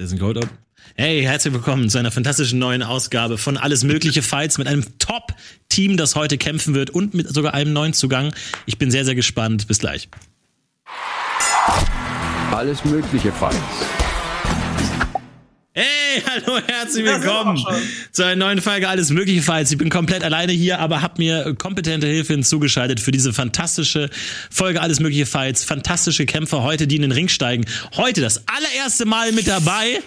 Ein Code Up. Hey, herzlich willkommen zu einer fantastischen neuen Ausgabe von Alles Mögliche Fights mit einem Top-Team, das heute kämpfen wird und mit sogar einem neuen Zugang. Ich bin sehr, sehr gespannt. Bis gleich. Alles Mögliche Fights. Hey, hallo, herzlich willkommen zu einer neuen Folge Alles Mögliche Fights. Ich bin komplett alleine hier, aber habe mir kompetente Hilfe hinzugeschaltet für diese fantastische Folge Alles Mögliche Fights. Fantastische Kämpfer heute, die in den Ring steigen. Heute das allererste Mal mit dabei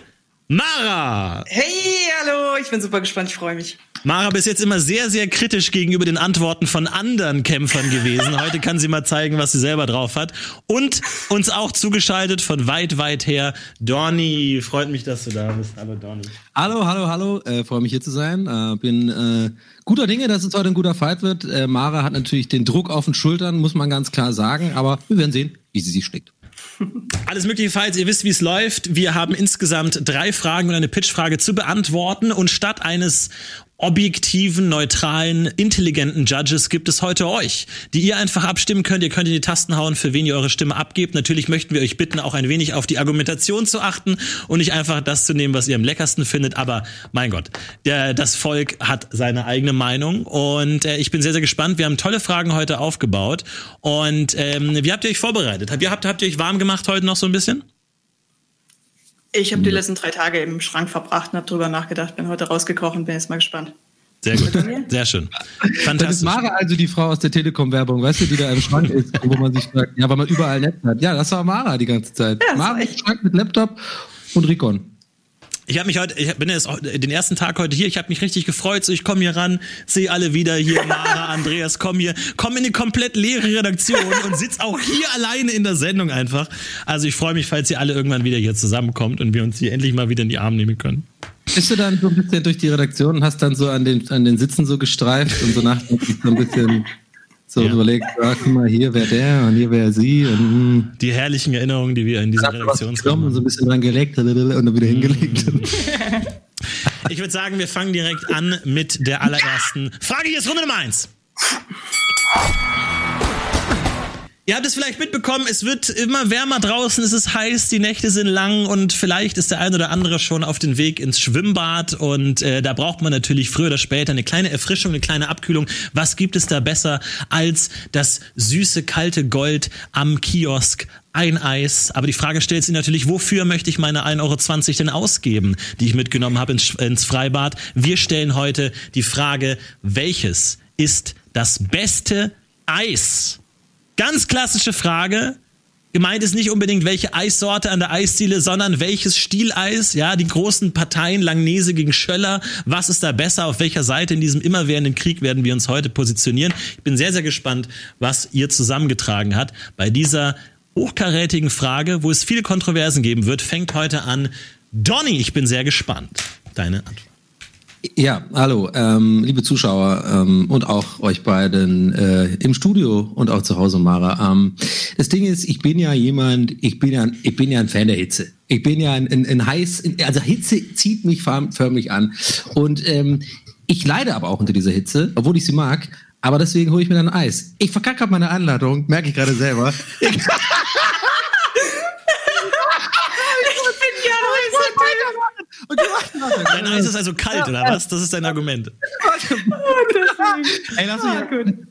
Mara! Hey, hallo, ich bin super gespannt, ich freue mich. Mara bis jetzt immer sehr, sehr kritisch gegenüber den Antworten von anderen Kämpfern gewesen. Heute kann sie mal zeigen, was sie selber drauf hat. Und uns auch zugeschaltet von weit, weit her. Dorni, freut mich, dass du da bist. Hallo, Dorni. Hallo, hallo, hallo. Äh, freue mich hier zu sein. Äh, bin äh, guter Dinge, dass es heute ein guter Fight wird. Äh, Mara hat natürlich den Druck auf den Schultern, muss man ganz klar sagen. Aber wir werden sehen, wie sie sich schlägt. Alles mögliche Falls, ihr wisst, wie es läuft. Wir haben insgesamt drei Fragen und eine Pitchfrage zu beantworten und statt eines objektiven, neutralen, intelligenten Judges gibt es heute euch, die ihr einfach abstimmen könnt. Ihr könnt in die Tasten hauen, für wen ihr eure Stimme abgebt. Natürlich möchten wir euch bitten, auch ein wenig auf die Argumentation zu achten und nicht einfach das zu nehmen, was ihr am leckersten findet. Aber mein Gott, der, das Volk hat seine eigene Meinung und äh, ich bin sehr, sehr gespannt. Wir haben tolle Fragen heute aufgebaut und ähm, wie habt ihr euch vorbereitet? Habt ihr, habt, habt ihr euch warm gemacht heute noch so ein bisschen? Ich habe die letzten drei Tage im Schrank verbracht und habe drüber nachgedacht, bin heute rausgekocht und bin jetzt mal gespannt. Sehr gut, sehr schön. Fantastisch. Dann ist Mara also die Frau aus der Telekom-Werbung, weißt du, die da im Schrank ist, wo man sich fragt, ja, weil man überall Netz hat. Ja, das war Mara die ganze Zeit. Ja, Mara im Schrank mit Laptop und Recon. Ich habe mich heute, ich bin jetzt den ersten Tag heute hier, ich habe mich richtig gefreut, so ich komme hier ran, sehe alle wieder hier, Mara, Andreas, komm hier, komm in eine komplett leere Redaktion und sitz auch hier alleine in der Sendung einfach. Also ich freue mich, falls ihr alle irgendwann wieder hier zusammenkommt und wir uns hier endlich mal wieder in die Arme nehmen können. Bist du dann so ein bisschen durch die Redaktion und hast dann so an den, an den Sitzen so gestreift und so nachdenklich so ein bisschen so ja. überlegt, ah, guck mal, hier wäre der und hier wäre sie. Und, hm. die herrlichen Erinnerungen, die wir in dieser Redaktion haben. So ein bisschen dran gelegt und dann wieder hingelegt. Ich würde sagen, wir fangen direkt an mit der allerersten Frage. Hier ist Runde Nummer eins. Ihr habt es vielleicht mitbekommen, es wird immer wärmer draußen, es ist heiß, die Nächte sind lang und vielleicht ist der ein oder andere schon auf den Weg ins Schwimmbad und äh, da braucht man natürlich früher oder später eine kleine Erfrischung, eine kleine Abkühlung. Was gibt es da besser als das süße, kalte Gold am Kiosk ein Eis. Aber die Frage stellt sich natürlich, wofür möchte ich meine 1,20 Euro denn ausgeben, die ich mitgenommen habe ins, ins Freibad? Wir stellen heute die Frage, welches ist das beste Eis? Ganz klassische Frage. Gemeint ist nicht unbedingt welche Eissorte an der Eisdiele, sondern welches Stieleis, ja, die großen Parteien Langnese gegen Schöller, was ist da besser, auf welcher Seite in diesem immerwährenden Krieg werden wir uns heute positionieren. Ich bin sehr, sehr gespannt, was ihr zusammengetragen hat. Bei dieser hochkarätigen Frage, wo es viele Kontroversen geben wird, fängt heute an. Donny, ich bin sehr gespannt. Deine Antwort. Ja, hallo, ähm, liebe Zuschauer ähm, und auch euch beiden äh, im Studio und auch zu Hause, Mara. Ähm, das Ding ist, ich bin ja jemand, ich bin ja, ich bin ja ein Fan der Hitze. Ich bin ja ein, ein, ein heiß, also Hitze zieht mich förmlich an und ähm, ich leide aber auch unter dieser Hitze, obwohl ich sie mag. Aber deswegen hole ich mir dann Eis. Ich verkacke meine Anladung, merke ich gerade selber. Dein Eis ist also kalt, oder was? Das ist dein Argument. Ey, lass mich ja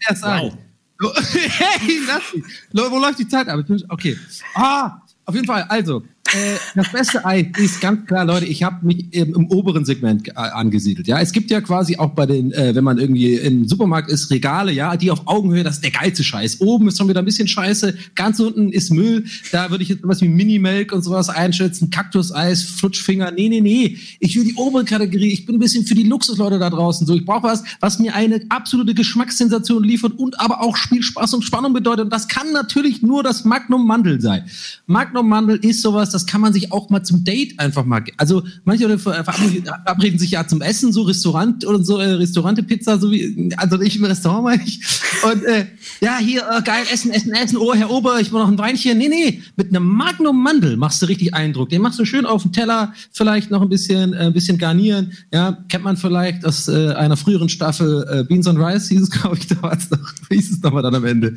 erst sagen. Wow. Hey, lass mich. Wo läuft die Zeit ab? Okay. Ah, auf jeden Fall. Also, äh, das beste Ei ist ganz klar, Leute, ich habe mich im, im, oberen Segment äh, angesiedelt. Ja, es gibt ja quasi auch bei den, äh, wenn man irgendwie im Supermarkt ist, Regale, ja, die auf Augenhöhe, das ist der geilste Scheiß. Oben ist schon wieder ein bisschen Scheiße, ganz unten ist Müll. Da würde ich jetzt was wie Mini-Melk und sowas einschätzen, Kaktuseis, Flutschfinger. Nee, nee, nee. Ich will die obere Kategorie. Ich bin ein bisschen für die Luxusleute da draußen. So, ich brauche was, was mir eine absolute Geschmackssensation liefert und aber auch Spielspaß und Spannung bedeutet. Und das kann natürlich nur das Magnum Mandel sein. Magnum Mandel ist sowas, das das kann man sich auch mal zum Date einfach mal. Also manche Leute verabreden sich ja zum Essen, so Restaurant oder so, äh, Restaurante Pizza, so wie, also ich im Restaurant meine ich. Und äh, ja, hier, äh, geil, essen, essen, essen, oh, Herr Ober, ich will noch ein Weinchen. Nee, nee, mit einem Magnum Mandel machst du richtig Eindruck. Den machst du schön auf den Teller, vielleicht noch ein bisschen, äh, ein bisschen garnieren. Ja, kennt man vielleicht aus äh, einer früheren Staffel äh, Beans and Rice, hieß es, glaube ich, damals noch. Wie hieß es nochmal dann am Ende?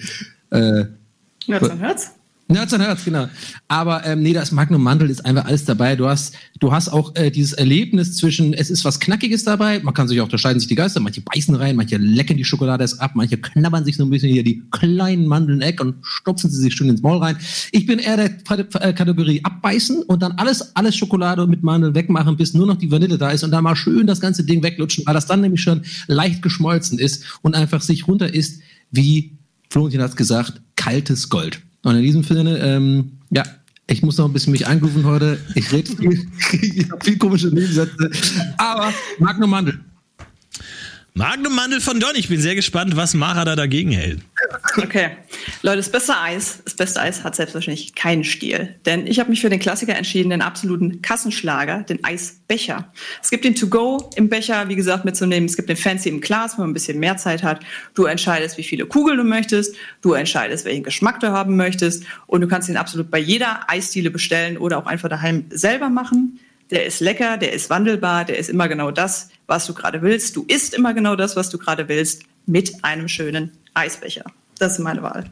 Äh, Nuts and Herz? Nerds and Nerds, genau. Aber ähm, nee, das Magnum Mandel ist einfach alles dabei. Du hast, du hast auch äh, dieses Erlebnis zwischen, es ist was Knackiges dabei. Man kann sich auch unterscheiden, sich die Geister. Manche beißen rein, manche lecken die Schokolade erst ab, manche knabbern sich so ein bisschen hier die kleinen Mandeln eck und stopfen sie sich schön ins Maul rein. Ich bin eher der äh, Kategorie abbeißen und dann alles, alles Schokolade mit Mandeln wegmachen, bis nur noch die Vanille da ist und dann mal schön das ganze Ding weglutschen, weil das dann nämlich schon leicht geschmolzen ist und einfach sich runter ist, wie Florentin hat gesagt, kaltes Gold. Und in diesem Sinne, ähm, ja, ich muss noch ein bisschen mich eingrooven heute. Ich rede viel, ich habe viel komische Nebensätze. Aber Magnum Mandel. Magnum Mandel von Don. Ich bin sehr gespannt, was Mara da dagegen hält. Okay. Leute, das beste Eis, das beste Eis hat selbstverständlich keinen Stil. Denn ich habe mich für den Klassiker entschieden, den absoluten Kassenschlager, den Eisbecher. Es gibt den To-Go im Becher, wie gesagt, mitzunehmen. Es gibt den Fancy im Glas, wenn man ein bisschen mehr Zeit hat. Du entscheidest, wie viele Kugeln du möchtest. Du entscheidest, welchen Geschmack du haben möchtest. Und du kannst ihn absolut bei jeder Eisdiele bestellen oder auch einfach daheim selber machen. Der ist lecker, der ist wandelbar, der ist immer genau das, was du gerade willst. Du isst immer genau das, was du gerade willst, mit einem schönen Eisbecher. Das ist meine Wahl.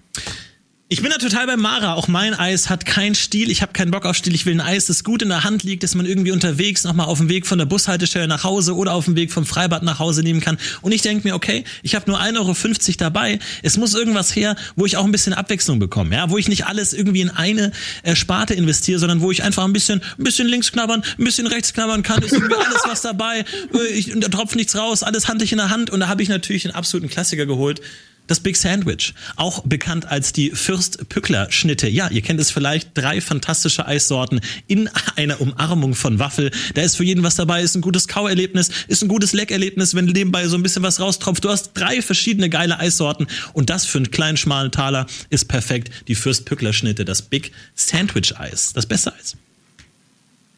Ich bin da total bei Mara. Auch mein Eis hat keinen Stil. Ich habe keinen Bock auf Stil. Ich will ein Eis, das gut in der Hand liegt, das man irgendwie unterwegs nochmal auf dem Weg von der Bushaltestelle nach Hause oder auf dem Weg vom Freibad nach Hause nehmen kann. Und ich denke mir, okay, ich habe nur 1,50 Euro dabei. Es muss irgendwas her, wo ich auch ein bisschen Abwechslung bekomme. Ja? Wo ich nicht alles irgendwie in eine äh, Sparte investiere, sondern wo ich einfach ein bisschen, ein bisschen links knabbern, ein bisschen rechts knabbern kann. Ist irgendwie alles was dabei. Äh, ich, da tropft nichts raus, alles handlich in der Hand. Und da habe ich natürlich den absoluten Klassiker geholt. Das Big Sandwich, auch bekannt als die Fürst-Pückler-Schnitte. Ja, ihr kennt es vielleicht, drei fantastische Eissorten in einer Umarmung von Waffel. Da ist für jeden was dabei, ist ein gutes Kauerlebnis, ist ein gutes Leckerlebnis, wenn nebenbei so ein bisschen was raustropft. Du hast drei verschiedene geile Eissorten und das für einen kleinen, schmalen Taler ist perfekt. Die Fürst-Pückler-Schnitte, das Big Sandwich-Eis, das beste Eis.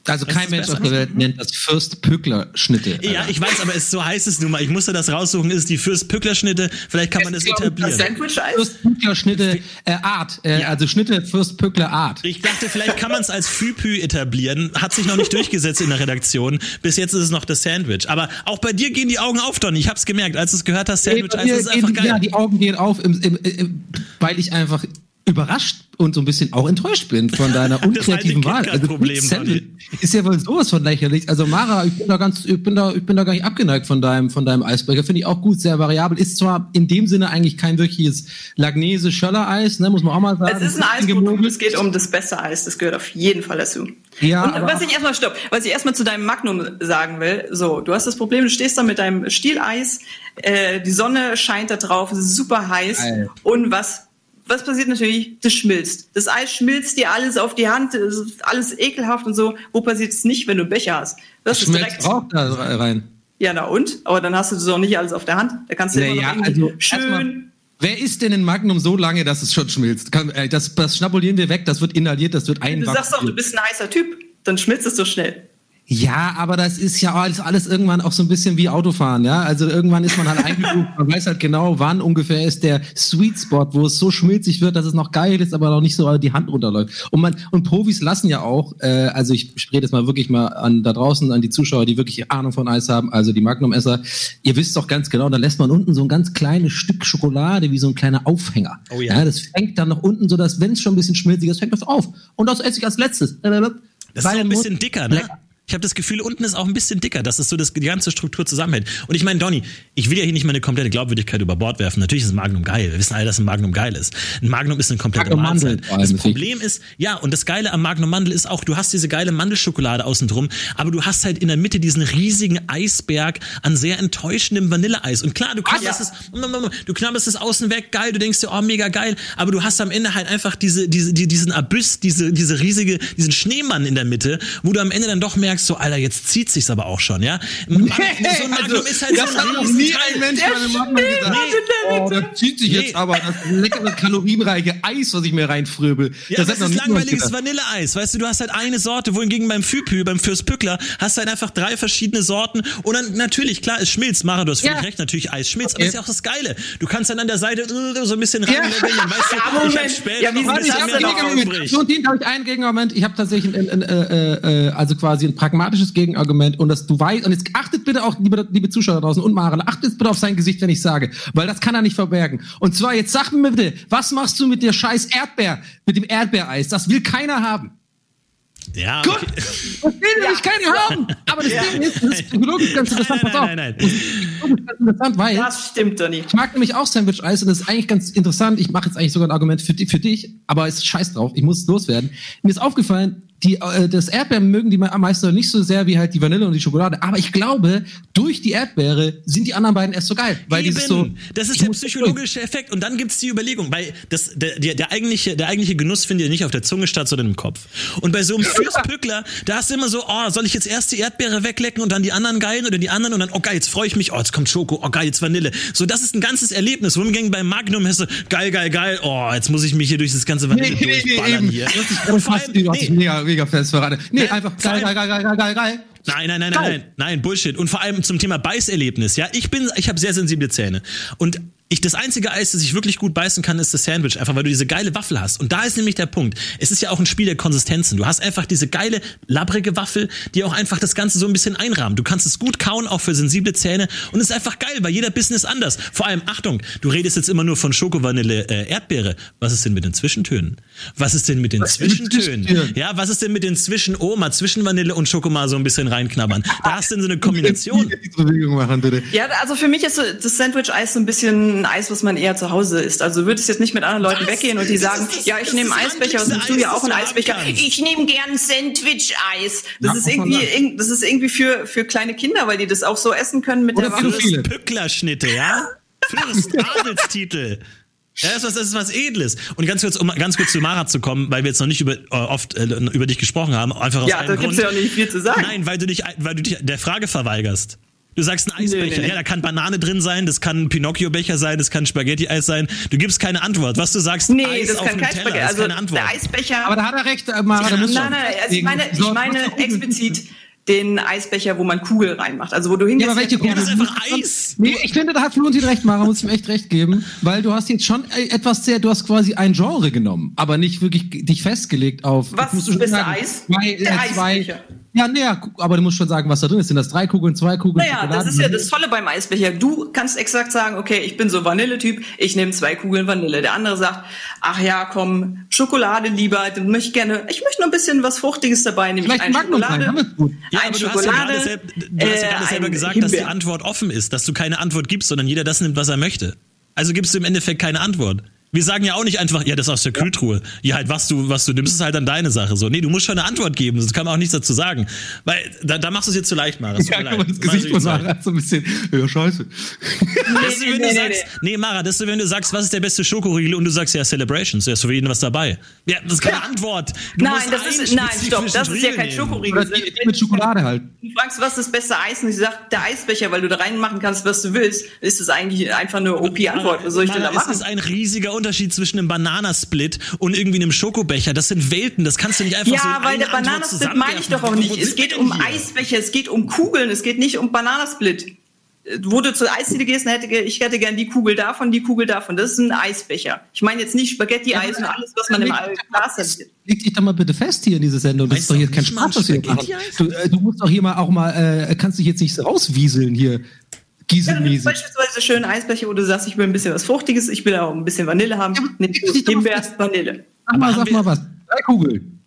Also kein Mensch auf der Welt nennt das Fürst-Pückler-Schnitte. Ja, ich weiß, aber es, so heißt es nun mal. Ich musste das raussuchen, ist die Fürst-Pückler-Schnitte. Vielleicht kann man das etablieren. Fürst-Pückler-Schnitte äh, Art. Äh, ja. Also Schnitte Fürst-Pückler Art. Ich dachte, vielleicht kann man es als Füpü etablieren. Hat sich noch nicht durchgesetzt in der Redaktion. Bis jetzt ist es noch das Sandwich. Aber auch bei dir gehen die Augen auf, Donny. Ich hab's gemerkt, als du es gehört hast, Sandwich. Also, ist einfach geil. Ja, die Augen gehen auf, im, im, im, weil ich einfach überrascht und so ein bisschen auch enttäuscht bin von deiner unkreativen Wahl. Also Problem, ist ja wohl sowas von lächerlich. Also Mara, ich bin da ganz, ich bin da, ich bin da gar nicht abgeneigt von deinem, von deinem Eisberger. Finde ich auch gut, sehr variabel. Ist zwar in dem Sinne eigentlich kein wirkliches Lagnese Schöller Eis, ne, muss man auch mal sagen. Es ist ein Eisprodukt, es geht um das beste Eis. Das gehört auf jeden Fall dazu. Ja, und was ich erstmal stopp, was ich erstmal zu deinem Magnum sagen will, so, du hast das Problem, du stehst da mit deinem Stieleis, äh, die Sonne scheint da drauf, es ist super heiß Geil. und was was passiert natürlich? Das schmilzt. Das Eis schmilzt dir alles auf die Hand, es ist alles ekelhaft und so. Wo passiert es nicht, wenn du einen Becher hast? Das, das ist direkt auch da rein. Ja, na und? Aber dann hast du das auch nicht alles auf der Hand. Da kannst du nee, ja, also schön. Wer isst denn in Magnum so lange, dass es schon schmilzt? Äh, das, das schnabulieren wir weg, das wird inhaliert, das wird einwachsen. Du sagst doch, du bist ein heißer Typ, dann schmilzt es so schnell. Ja, aber das ist ja alles, alles irgendwann auch so ein bisschen wie Autofahren, ja. Also irgendwann ist man halt eingebucht, man weiß halt genau, wann ungefähr ist der Sweet Spot, wo es so schmilzig wird, dass es noch geil ist, aber noch nicht so die Hand runterläuft. Und man und Profis lassen ja auch, äh, also ich spreche jetzt mal wirklich mal an da draußen an die Zuschauer, die wirklich Ahnung von Eis haben, also die Magnum-Esser. Ihr wisst doch ganz genau, da lässt man unten so ein ganz kleines Stück Schokolade wie so ein kleiner Aufhänger. Oh ja. ja das fängt dann noch unten so, dass wenn es schon ein bisschen schmilzig ist, fängt das auf. Und das esse ich als letztes. Das ist auch ein bisschen dicker, ne? Ich habe das Gefühl, unten ist auch ein bisschen dicker, dass es so das, die ganze Struktur zusammenhält. Und ich meine, Donny, ich will ja hier nicht meine komplette Glaubwürdigkeit über Bord werfen. Natürlich ist ein Magnum geil. Wir wissen alle, dass ein Magnum geil ist. Ein Magnum ist eine komplette Magnum Mahlzeit. Das Problem ist, ja, und das Geile am Magnum Mandel ist auch, du hast diese geile Mandelschokolade außen drum, aber du hast halt in der Mitte diesen riesigen Eisberg an sehr enttäuschendem Vanilleeis. Und klar, du knabberst es, du knabberst es außen weg, geil, du denkst dir, oh, mega geil, aber du hast am Ende halt einfach diese, diese, diesen Abyss, diese, diese riesige, diesen Schneemann in der Mitte, wo du am Ende dann doch merkst, so, Alter, jetzt zieht sich's aber auch schon, ja? Nee, so ein Magnum also, ist halt das so ein hat noch nie ein Mensch bei einem Magnum gesagt. Nee. Oh, das zieht sich nee. jetzt aber, das leckere, kalorienreiche Eis, was ich mir reinfröbel. Ja, das, das ist langweiliges Vanilleeis, weißt du, du hast halt eine Sorte, wohingegen beim Füpü, beim Fürst Pückler, hast du halt einfach drei verschiedene Sorten und dann, natürlich, klar, es schmilzt, Mara, du hast völlig ja. recht, natürlich Eis schmilzt, okay. aber das ist ja auch das Geile. Du kannst dann an der Seite so ein bisschen rein, ja. weißt du, ja, ich hab später ja, noch ein bisschen mehr Darf ich einen Gegenargument? Ich habe tatsächlich, äh, äh, also quasi ein pragmatisches Gegenargument und dass du weißt, und jetzt achtet bitte auch, liebe, liebe Zuschauer draußen und Maren, achtet bitte auf sein Gesicht, wenn ich sage, weil das kann er nicht verbergen. Und zwar, jetzt sag mir bitte, was machst du mit der scheiß Erdbeer, mit dem Erdbeereis? Das will keiner haben. Ja, Gut, okay. das will nämlich keiner haben. Aber das Ding ist, das ist psychologisch ganz interessant. Nein, Pass auf. nein, nein, nein. Das ist psychologisch ganz interessant, weil Das stimmt, Donny. ich mag nämlich auch Sandwich-Eis und das ist eigentlich ganz interessant. Ich mache jetzt eigentlich sogar ein Argument für, für dich, aber es ist scheiß drauf. Ich muss es loswerden. Mir ist aufgefallen, die, äh, das Erdbeeren mögen die am meisten nicht so sehr wie halt die Vanille und die Schokolade. Aber ich glaube, durch die Erdbeere sind die anderen beiden erst so geil. Weil Eben. dieses so, das ist der psychologische Effekt. Und dann gibt's die Überlegung, weil das, der, der, der, eigentliche, der eigentliche Genuss findet ja nicht auf der Zunge statt, sondern im Kopf. Und bei so einem Fürstpückler, da hast du immer so, oh, soll ich jetzt erst die Erdbeere weglecken und dann die anderen geilen oder die anderen und dann, oh geil, jetzt freue ich mich, oh, jetzt kommt Schoko, oh geil, jetzt Vanille. So, das ist ein ganzes Erlebnis. Wohingegen beim Magnum hast du, geil, geil, geil, oh, jetzt muss ich mich hier durch das ganze Vanille Nee, nee, nee, durchballern eben. hier. Und vor allem, nee, mega, fest verraten. Nee, einfach geil, geil, geil, geil, geil, geil. Nein, nein, nein, nein, nein, nein, Bullshit. Und vor allem zum Thema Beißerlebnis. Ja, ich bin, ich habe sehr sensible Zähne und ich, das einzige Eis, das ich wirklich gut beißen kann, ist das Sandwich, einfach weil du diese geile Waffel hast. Und da ist nämlich der Punkt. Es ist ja auch ein Spiel der Konsistenzen. Du hast einfach diese geile, labbrige Waffel, die auch einfach das Ganze so ein bisschen einrahmt. Du kannst es gut kauen, auch für sensible Zähne. Und es ist einfach geil, weil jeder Bissen ist anders. Vor allem, Achtung, du redest jetzt immer nur von Schoko, Vanille, äh, Erdbeere. Was ist denn mit den Zwischentönen? Was ist denn mit den Was mit Zwischentönen? Ja, was ist denn mit den zwischen Oma, zwischen Vanille und Schoko mal so ein bisschen reinknabbern? Da hast du denn so eine Kombination. Ja, also für mich ist so das Sandwich-Eis so ein bisschen ein Eis, was man eher zu Hause isst. Also würde es jetzt nicht mit anderen Leuten Was? weggehen und die Das sagen, das- ja, ich nehme einen Eisbecher und handlichste du ja auch einen Eisbecher. Ich nehme gern Sandwich-Eis. Das Ja, ist irgendwie, das ist irgendwie für, für kleine Kinder, weil die das auch so essen können mit Oder der für Waffel. Pücklerschnitte, ja? Fürst, Adelstitel. Ja, das ist, was, das ist was Edles. Und ganz kurz, um ganz kurz zu Mara zu kommen, weil wir jetzt noch nicht über, äh, oft äh, über dich gesprochen haben, einfach aus Ja, einem da Grund. gibt's ja auch nicht viel zu sagen. Nein, weil du dich, weil du dich der Frage verweigerst. Du sagst ein Eisbecher, nee, nee. ja, da kann Banane drin sein, das kann ein Pinocchio-Becher sein, das kann Spaghetti-Eis sein. Du gibst keine Antwort. Was du sagst, Nee, Eis das auf kann kein Teller, Spaghetti. ist Also keine Antwort. der Eisbecher. Aber da hat er recht, äh, Mara, da muss Nein, nein, also ich meine, ich meine explizit den Eisbecher, wo man Kugel reinmacht. Also wo du Ja, hingehst. aber welche Kugel? das ist einfach Eis. Nee, ich finde, da hat Florentin recht, Mara, muss ich ihm echt recht geben, weil du hast jetzt schon äh, etwas sehr, du hast quasi ein Genre genommen, aber nicht wirklich dich festgelegt auf. Was musst du ist schon das sagen, Eis? Zwei, äh, Der zwei, Eisbecher. Ja, naja, aber du musst schon sagen, was da drin ist. Sind das drei Kugeln, zwei Kugeln? Naja, das Schokolade? ist ja das Tolle beim Eisbecher. Du kannst exakt sagen, okay, ich bin so Vanilletyp, ich nehme zwei Kugeln Vanille. Der andere sagt, ach ja, komm, Schokolade lieber, dann möchte ich gerne, ich möchte noch ein bisschen was Fruchtiges dabei, nämlich Vielleicht ein ein Magnum Schokolade. rein, gut. Ja, ein aber du hast ja Schokolade, gerade selb, du hast ja äh, gerade selber ein gesagt, dass die. Antwort offen ist, dass du keine Antwort gibst, sondern jeder das nimmt, was er möchte. Also gibst du im Endeffekt keine Antwort. Wir sagen ja auch nicht einfach, ja, das ist aus der Kühltruhe. Ja, halt, was du, was du nimmst, ist halt dann deine Sache. So, nee, du musst schon eine Antwort geben, sonst kann man auch nichts dazu sagen. Weil, da, da machst du es jetzt zu leicht, Mara. Es Ja, leid. das Gesicht es von. Mara so ein bisschen, ja, scheiße. Das ist, wenn Nee, du nee, sagst, nee, Mara, das ist, wenn du sagst, was ist der beste Schokoriegel und du sagst, ja, Celebrations, ja, ist für jeden was dabei. Ja, das ist keine Antwort. Du Nein, musst das ist, nein, stopp, das ist ja kein. Schokoriegel. Oder die, die mit Schokolade halt. Du fragst, was ist das beste Eis? Und ich sag, der Eisbecher, weil du da reinmachen kannst, was du willst, ist das eigentlich einfach eine OP-Antwort. Was soll ich denn da Mara, machen? Es ist ein riesiger Unterschied zwischen einem Bananasplit und irgendwie einem Schokobecher. Das sind Welten, das kannst du nicht einfach so Ja, weil der Bananasplit meine ich doch auch nicht. Es geht um hier? Eisbecher, es geht um Kugeln, es geht nicht um Bananasplit. Äh, Wo du zur Eisdiele gehst, hätte, ich hätte gern die Kugel davon, die Kugel davon. Das ist ein Eisbecher. Ich meine jetzt nicht Spaghetti-Eis und alles, was man im Glas hat. Leg dich doch mal bitte fest hier in dieser Sendung. Das ist doch du hier kein Spaß, was wir hier machen. Du, äh, du musst doch hier mal auch mal, äh, kannst dich jetzt nicht so rauswieseln hier. Ja, nimmst Gieselmäßig. beispielsweise schönen Eisbecher, wo du sagst, ich will ein bisschen was Fruchtiges, ich will auch ein bisschen Vanille haben. Ja, Himbeer. Vanille. Sag mal, Aber sag mal was. Drei Kugeln.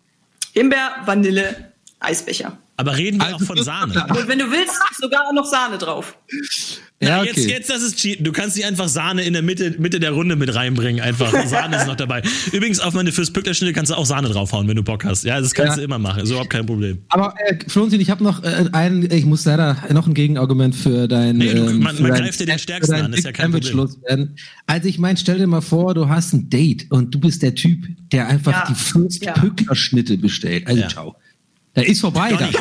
Himbeer, Vanille, Eisbecher. Aber reden wir Also, auch von Sahne. Und wenn du willst, sogar noch Sahne drauf. Ja, okay. jetzt, jetzt, das ist Cheaten. Du kannst nicht einfach Sahne in der Mitte, Mitte der Runde mit reinbringen. Einfach. Sahne ist noch dabei. Übrigens, auf meine fürs Pücklerschnitte kannst du auch Sahne draufhauen, wenn du Bock hast. Ja, das kannst Ja. du immer machen. Ist überhaupt kein Problem. Aber äh, Florentin, ich habe noch äh, ein, ich muss leider noch ein Gegenargument für dein. Nee, du- ähm, man- für man dein- greift dir den Stärksten an, ist ja kein Problem. Also ich meine, stell dir mal vor, du hast ein Date und du bist der Typ, der einfach Ja. die Fürst Ja. Pückler-Schnitte bestellt. Also Ja. ciao. Da ist vorbei Donny.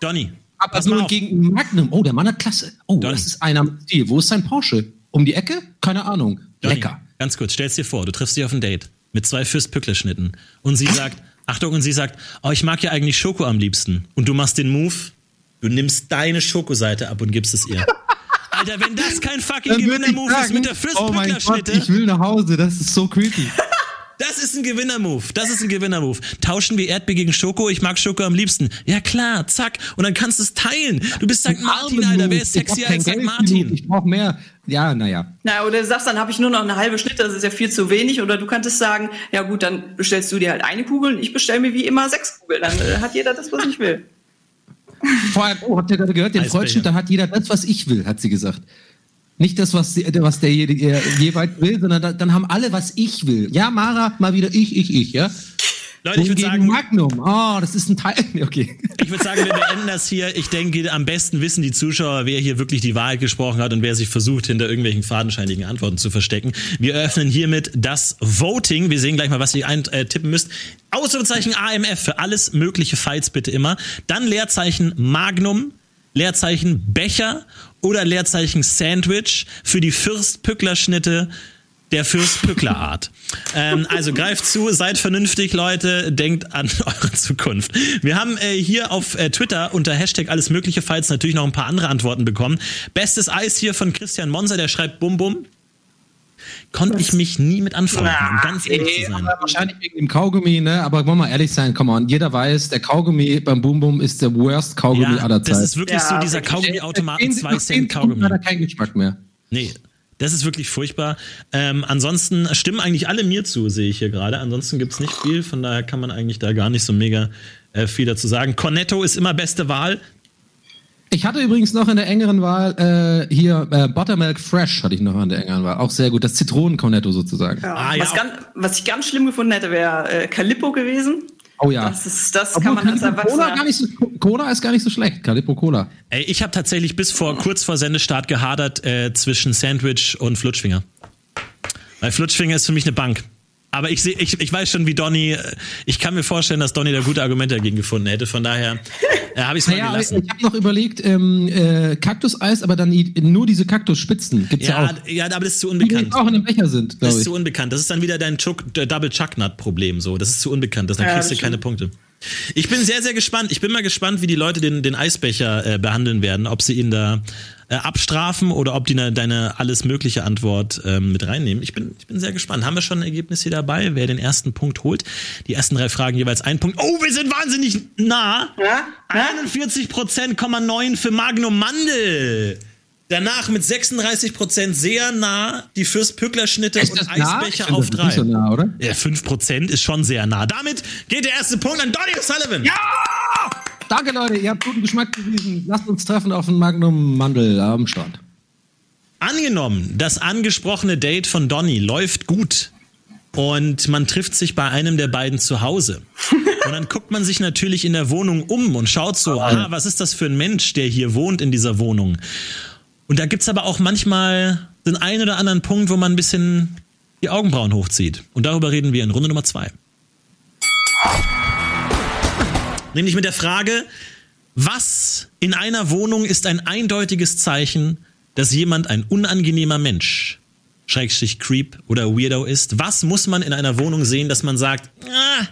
Donny, Aber nur gegen Magnum. Oh, der Mann hat Klasse. Oh, Donny. das ist einer mit Stil. Wo ist sein Porsche? Um die Ecke? Keine Ahnung. Donny, Lecker. Ganz kurz, stellst dir vor, du triffst dich auf ein Date mit zwei Fürst-Pückler-Schnitten und sie sagt, Achtung, und sie sagt, oh, ich mag ja eigentlich Schoko am liebsten. Und du machst den Move, du nimmst deine Schokoseite ab und gibst es ihr. Alter, wenn das kein fucking Gewinner-Move ist mit der oh mein Gott, Fürst-Pückler-Schnitte. ich will nach Hause. Das ist so creepy. Das ist ein Gewinner-Move. Das ist ein Gewinner-Move. Tauschen wir Erdbeer gegen Schoko. Ich mag Schoko am liebsten. Ja klar, zack. Und dann kannst du es teilen. Du bist St. Martin, Alter. Wer ist sexier als St. Martin? Ich brauche mehr. Ja, naja. Na, oder du sagst, dann habe ich nur noch eine halbe Schnitte, das ist ja viel zu wenig. Oder du könntest sagen, ja gut, dann bestellst du dir halt eine Kugel und ich bestelle mir wie immer sechs Kugeln. Dann äh, hat jeder das, was ich will. Vorher, oh, habt ihr gerade gehört, den Freudschnitt, dann hat jeder das, was ich will, hat sie gesagt. Nicht das, was, was der jeweils will, sondern da, dann haben alle, was ich will. Ja, Mara, mal wieder ich, ich, ich, ja? Leute, ich würde sagen. Magnum. Oh, das ist ein Teil. Okay. Ich würde sagen, wir beenden das hier. Ich denke, am besten wissen die Zuschauer, wer hier wirklich die Wahrheit gesprochen hat und wer sich versucht, hinter irgendwelchen fadenscheinigen Antworten zu verstecken. Wir eröffnen hiermit das Voting. Wir sehen gleich mal, was ihr eintippen müsst. Ausrufezeichen AMF für alles mögliche Fights bitte immer. Dann Leerzeichen Magnum, Leerzeichen Becher oder Leerzeichen Sandwich für die Fürst-Pückler-Schnitte der Fürst Pückler Art. ähm, also greift zu, seid vernünftig, Leute, denkt an eure Zukunft. Wir haben äh, hier auf äh, Twitter unter Hashtag alles mögliche Falls natürlich noch ein paar andere Antworten bekommen. Bestes Eis hier von Christian Monser, der schreibt Bum Bum. Konnte ich mich nie mit anfangen, um ganz ehrlich zu sein. Wahrscheinlich wegen dem Kaugummi, ne? Aber wollen wir mal ehrlich sein, come on. Jeder weiß, der Kaugummi beim Bum Bum ist der worst Kaugummi ja, aller Zeiten. Das ist wirklich ja, so dieser Kaugummi-Automaten 2 Cent Kaugummi. Hat er keinen Geschmack mehr. Nee, das ist wirklich furchtbar. Ähm, ansonsten stimmen eigentlich alle mir zu, sehe ich hier gerade. Ansonsten gibt's nicht viel, von daher kann man eigentlich da gar nicht so mega äh, viel dazu sagen. Cornetto ist immer beste Wahl. Ich hatte übrigens noch in der engeren Wahl äh, hier äh, Buttermilk Fresh hatte ich noch in der engeren Wahl. Auch sehr gut. Das Zitronen-Cornetto sozusagen. Ja, ah, ja, was, ganz, was, ich ganz schlimm gefunden hätte, wäre äh, Calippo gewesen. Oh ja. Das, ist, das kann man als Erwachsener... Cola, gar nicht so, Cola ist gar nicht so schlecht. Calippo Cola. Ey, ich habe tatsächlich bis vor kurz vor Sendestart gehadert äh, zwischen Sandwich und Flutschfinger. Weil Flutschfinger ist für mich eine Bank. Aber ich, seh, ich, ich weiß schon, wie Donny, äh, ich kann mir vorstellen, dass Donny da gute Argumente dagegen gefunden hätte. Von daher äh, habe ich es mal naja, gelassen. Ich habe noch überlegt, ähm, äh, Kaktuseis, aber dann nur diese Kaktusspitzen gibt's ja, ja auch. Ja, aber das ist zu unbekannt. Die auch in einem Becher sind, Das ist ich. zu unbekannt. Das ist dann wieder dein Chuck, Double Chucknut-Problem. So, das ist zu unbekannt. Das, dann ja, kriegst du keine Punkte. Ich bin sehr, sehr gespannt. Ich bin mal gespannt, wie die Leute den, den Eisbecher äh, behandeln werden. Ob sie ihn da äh, abstrafen oder ob die ne, deine alles mögliche Antwort ähm, mit reinnehmen. Ich bin, ich bin sehr gespannt. Haben wir schon ein Ergebnis hier dabei, wer den ersten Punkt holt? Die ersten drei Fragen jeweils ein Punkt. Oh, wir sind wahnsinnig nah. Ja? Ja? 41 für Magnum Mandel. Danach mit 36% sehr nah die Fürst-Pückler-Schnitte und Eisbecher auf drei. So nah, oder? Ja, 5% ist schon sehr nah. Damit geht der erste Punkt an Donny O'Sullivan. Ja! Danke, Leute, ihr habt guten Geschmack bewiesen. Lasst uns treffen auf den Magnum Mandel am Strand. Angenommen, das angesprochene Date von Donny läuft gut und man trifft sich bei einem der beiden zu Hause. Und dann guckt man sich natürlich in der Wohnung um und schaut so, ah, was ist das für ein Mensch, der hier wohnt in dieser Wohnung? Und da gibt's aber auch manchmal den einen oder anderen Punkt, wo man ein bisschen die Augenbrauen hochzieht. Und darüber reden wir in Runde Nummer zwei. Nämlich mit der Frage, was in einer Wohnung ist ein eindeutiges Zeichen, dass jemand ein unangenehmer Mensch, Schrägstrich Creep oder Weirdo ist? Was muss man in einer Wohnung sehen, dass man sagt, ah,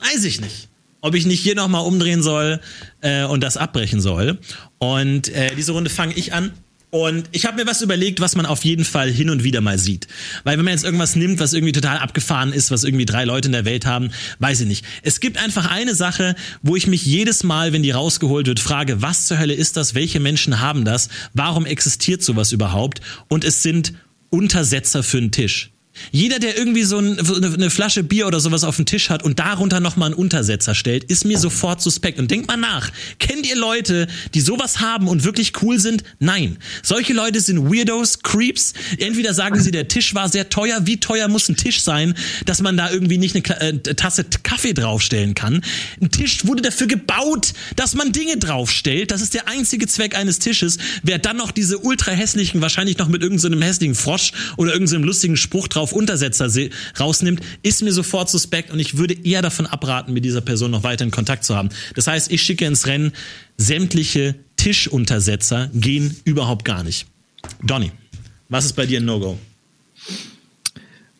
weiß ich nicht ob ich nicht hier nochmal umdrehen soll äh, und das abbrechen soll. Und äh, diese Runde fange ich an. Und ich habe mir was überlegt, was man auf jeden Fall hin und wieder mal sieht. Weil wenn man jetzt irgendwas nimmt, was irgendwie total abgefahren ist, was irgendwie drei Leute in der Welt haben, weiß ich nicht. Es gibt einfach eine Sache, wo ich mich jedes Mal, wenn die rausgeholt wird, frage, was zur Hölle ist das? Welche Menschen haben das? Warum existiert sowas überhaupt? Und es sind Untersetzer für einen Tisch. Jeder, der irgendwie so ein, eine Flasche Bier oder sowas auf dem Tisch hat und darunter nochmal einen Untersetzer stellt, ist mir sofort suspekt. Und denkt mal nach. Kennt ihr Leute, die sowas haben und wirklich cool sind? Nein. Solche Leute sind Weirdos, Creeps. Entweder sagen sie, der Tisch war sehr teuer. Wie teuer muss ein Tisch sein, dass man da irgendwie nicht eine äh, Tasse Kaffee draufstellen kann? Ein Tisch wurde dafür gebaut, dass man Dinge draufstellt. Das ist der einzige Zweck eines Tisches. Wer dann noch diese ultra hässlichen, wahrscheinlich noch mit irgendeinem so hässlichen Frosch oder irgendeinem so lustigen Spruch drauf auf Untersetzer rausnimmt, ist mir sofort suspekt und ich würde eher davon abraten, mit dieser Person noch weiter in Kontakt zu haben. Das heißt, ich schicke ins Rennen, sämtliche Tischuntersetzer gehen überhaupt gar nicht. Donny, was ist bei dir ein No-Go?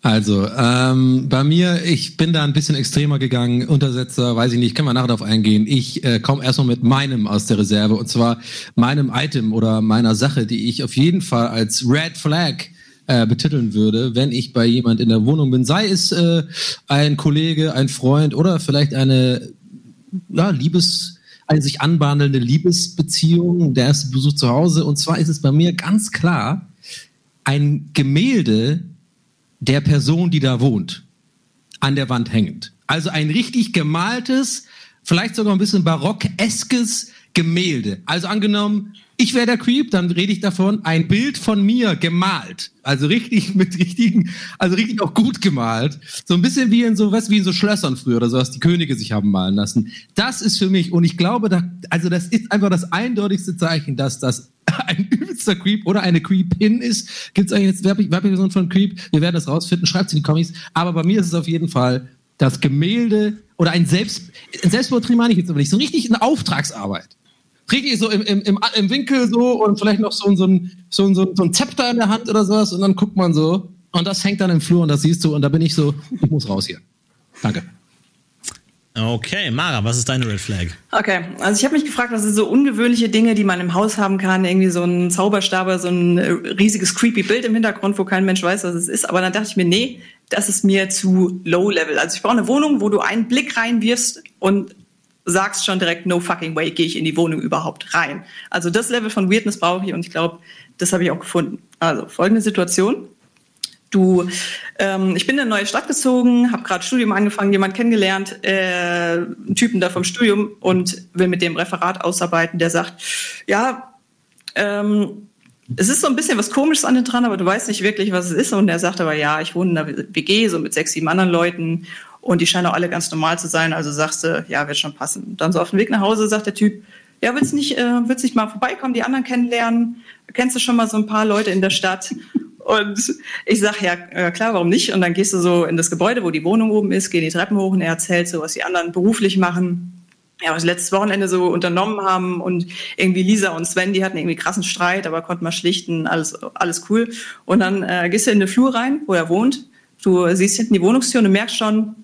Also, ähm, bei mir, ich bin da ein bisschen extremer gegangen. Untersetzer, weiß ich nicht, können wir nachher darauf eingehen. Ich äh, komme erstmal mit meinem aus der Reserve und zwar meinem Item oder meiner Sache, die ich auf jeden Fall als Red Flag äh, betiteln würde, wenn ich bei jemand in der Wohnung bin, sei es äh, ein Kollege, ein Freund oder vielleicht eine ja, Liebes, eine sich anbahnende Liebesbeziehung, der erste Besuch zu Hause. Und zwar ist es bei mir ganz klar ein Gemälde der Person, die da wohnt, an der Wand hängend. Also ein richtig gemaltes, vielleicht sogar ein bisschen barock-eskes Gemälde. Also angenommen, ich wäre der Creep, dann rede ich davon, ein Bild von mir gemalt. Also richtig mit richtigen, also richtig auch gut gemalt. So ein bisschen wie in so, was wie in so Schlössern früher oder so, was die Könige sich haben malen lassen. Das ist für mich, und ich glaube, da, also das ist einfach das eindeutigste Zeichen, dass das ein übelster Creep oder eine Creepin ist. Gibt es eigentlich jetzt Werbeperson von Creep? Wir werden das rausfinden. Schreibt in die Kommis. Aber bei mir ist es auf jeden Fall das Gemälde oder ein Selbst, ein Selbstporträt meine ich jetzt aber nicht, so richtig eine Auftragsarbeit richtig so im, im, im, im Winkel so und vielleicht noch so, so, ein, so, so, so ein Zepter in der Hand oder sowas und dann guckt man so und das hängt dann im Flur und das siehst du und da bin ich so, ich muss raus hier. Danke. Okay, Mara, was ist deine Red Flag? Okay, also ich habe mich gefragt, was sind so ungewöhnliche Dinge, die man im Haus haben kann? Irgendwie so ein Zauberstab, so ein äh, riesiges creepy Bild im Hintergrund, wo kein Mensch weiß, was es ist. Aber dann dachte ich mir, nee, das ist mir zu low level. Also ich brauche eine Wohnung, wo du einen Blick reinwirfst und sagst schon direkt, no fucking way, gehe ich in die Wohnung überhaupt rein. Also das Level von Weirdness brauche ich und ich glaube, das habe ich auch gefunden. Also folgende Situation. Du, ähm, ich bin in eine neue Stadt gezogen, habe gerade Studium angefangen, jemand kennengelernt, äh, einen Typen da vom Studium und will mit dem Referat ausarbeiten, der sagt, ja, ähm, es ist so ein bisschen was Komisches an den dran, aber du weißt nicht wirklich, was es ist. Und er sagt aber, ja, ich wohne in einer WG, so mit sechs, sieben anderen Leuten und die scheinen auch alle ganz normal zu sein, also sagst du, ja, wird schon passen. Dann so auf dem Weg nach Hause sagt der Typ, ja, willst nicht, äh, willst nicht mal vorbeikommen, die anderen kennenlernen? Kennst du schon mal so ein paar Leute in der Stadt? Und ich sag, ja, äh, klar, warum nicht? Und dann gehst du so in das Gebäude, wo die Wohnung oben ist, geh die Treppen hoch und er erzählt so, was die anderen beruflich machen. Ja, was letztes Wochenende so unternommen haben und irgendwie Lisa und Sven, die hatten irgendwie krassen Streit, aber konnten mal schlichten, alles, alles cool. Und dann äh, gehst du in den Flur rein, wo er wohnt. Du siehst hinten die Wohnungstür und du merkst schon,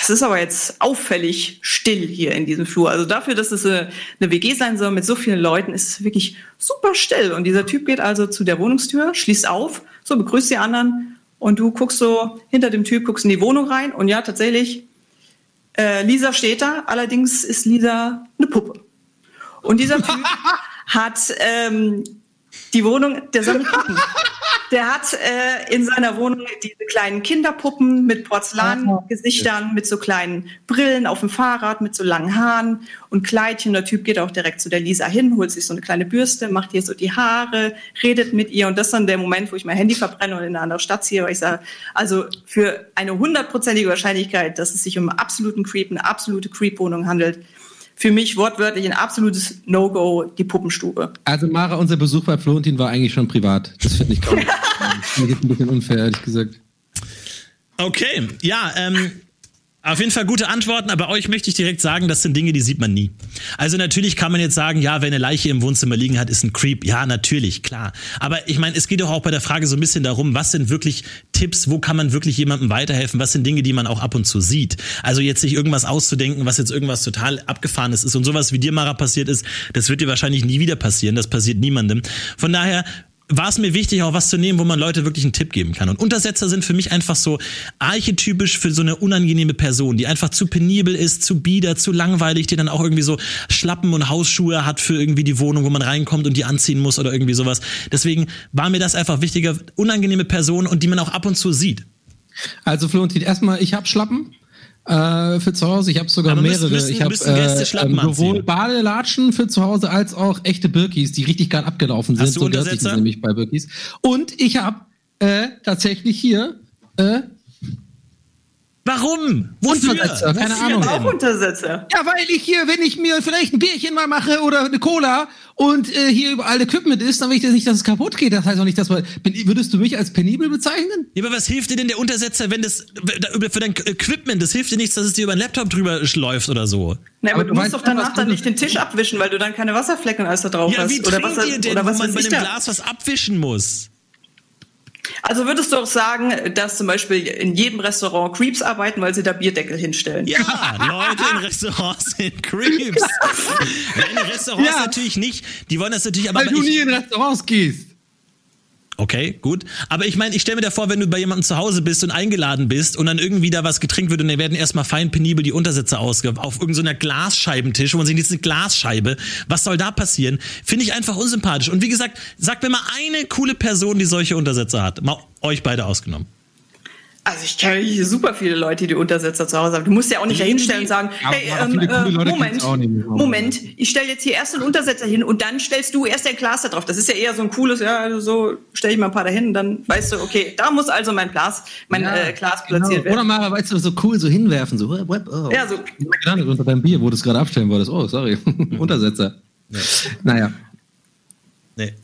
das ist aber jetzt auffällig still hier in diesem Flur. Also dafür, dass es eine WG sein soll mit so vielen Leuten, ist es wirklich super still. Und dieser Typ geht also zu der Wohnungstür, schließt auf, so begrüßt die anderen und du guckst so hinter dem Typ, guckst in die Wohnung rein und ja, tatsächlich, äh, Lisa steht da, allerdings ist Lisa eine Puppe. Und dieser Typ hat ähm, die Wohnung, der sammelt Puppen. Der hat äh, in seiner Wohnung diese kleinen Kinderpuppen mit Porzellangesichtern, mit so kleinen Brillen auf dem Fahrrad, mit so langen Haaren und Kleidchen. Der Typ geht auch direkt zu der Lisa hin, holt sich so eine kleine Bürste, macht ihr so die Haare, redet mit ihr. Und das ist dann der Moment, wo ich mein Handy verbrenne und in eine andere Stadt ziehe, weil ich sage, also für eine hundertprozentige Wahrscheinlichkeit, dass es sich um einen absoluten Creep, eine absolute Creep-Wohnung handelt, für mich wortwörtlich ein absolutes No-Go, die Puppenstube. Also Mara, unser Besuch bei Florentin war eigentlich schon privat. Das finde ich kaum. das ist ein bisschen unfair, ehrlich gesagt. Okay, ja, ähm, auf jeden Fall gute Antworten, aber euch möchte ich direkt sagen, das sind Dinge, die sieht man nie. Also natürlich kann man jetzt sagen, ja, wer eine Leiche im Wohnzimmer liegen hat, ist ein Creep. Ja, natürlich, klar. Aber ich meine, es geht doch auch bei der Frage so ein bisschen darum, was sind wirklich Tipps, wo kann man wirklich jemandem weiterhelfen, was sind Dinge, die man auch ab und zu sieht. Also jetzt sich irgendwas auszudenken, was jetzt irgendwas total abgefahrenes ist und sowas wie dir, Mara, passiert ist, das wird dir wahrscheinlich nie wieder passieren, das passiert niemandem. Von daher war es mir wichtig, auch was zu nehmen, wo man Leute wirklich einen Tipp geben kann. Und Untersetzer sind für mich einfach so archetypisch für so eine unangenehme Person, die einfach zu penibel ist, zu bieder, zu langweilig, die dann auch irgendwie so Schlappen und Hausschuhe hat für irgendwie die Wohnung, wo man reinkommt und die anziehen muss oder irgendwie sowas. Deswegen war mir das einfach wichtiger, unangenehme Person und die man auch ab und zu sieht. Also Florentin, erstmal, ich habe Schlappen äh, für zu Hause. Ich habe sogar mehrere. Müssen, ich habe äh, ähm, sowohl Badelatschen für zu Hause als auch echte Birkis, die richtig geil abgelaufen sind. Hast du so dirty sind nämlich bei Birkis. Und ich habe äh, tatsächlich hier äh, Warum? Wofür? Untersetzer, keine Wofür Ahnung. Auch Untersetzer. Ja, weil ich hier, wenn ich mir vielleicht ein Bierchen mal mache oder eine Cola und äh, hier überall Equipment ist, dann will ich das nicht, dass es kaputt geht. Das heißt auch nicht, dass man. Würdest du mich als penibel bezeichnen? Ja, aber was hilft dir denn der Untersetzer, wenn das für dein Equipment, das hilft dir nichts, dass es dir über den Laptop drüber läuft oder so? Na, aber, aber du musst doch danach dann nicht den Tisch abwischen, weil du dann keine Wasserflecken als da drauf ja, hast. Wie oder was, ihr denn, oder was wo man bei einem Glas was abwischen muss? Also würdest du auch sagen, dass zum Beispiel in jedem Restaurant Creeps arbeiten, weil sie da Bierdeckel hinstellen? Ja, Leute in Restaurants sind Creeps. in Restaurants ja. natürlich nicht. Die wollen das natürlich aber. Weil du nie in Restaurants gehst. Okay, gut. Aber ich meine, ich stelle mir da vor, wenn du bei jemandem zu Hause bist und eingeladen bist und dann irgendwie da was getrinkt wird und dann werden erstmal fein penibel die Untersätze ausge auf irgendeiner so Glasscheibentisch und man sieht jetzt eine Glasscheibe. Was soll da passieren? Finde ich einfach unsympathisch. Und wie gesagt, sagt mir mal eine coole Person, die solche Untersätze hat. Mal euch beide ausgenommen. Also ich kenne hier super viele Leute, die Untersetzer zu Hause haben. Du musst ja auch nicht dahinstellen und sagen, hey, ähm, äh, Moment, Moment, ich stelle jetzt hier erst einen Untersetzer hin und dann stellst du erst dein Glas da drauf. Das ist ja eher so ein cooles, ja, also so stelle ich mal ein paar dahin und dann weißt du, okay, da muss also mein Glas, mein ja, äh, Glas genau. platziert werden. Oder mal, weißt du, so cool so hinwerfen, so, oh. Ja, so. Gelandet unter deinem Bier, wo du es gerade abstellen wolltest. Oh, sorry, Untersetzer. Nee. Naja. Nee.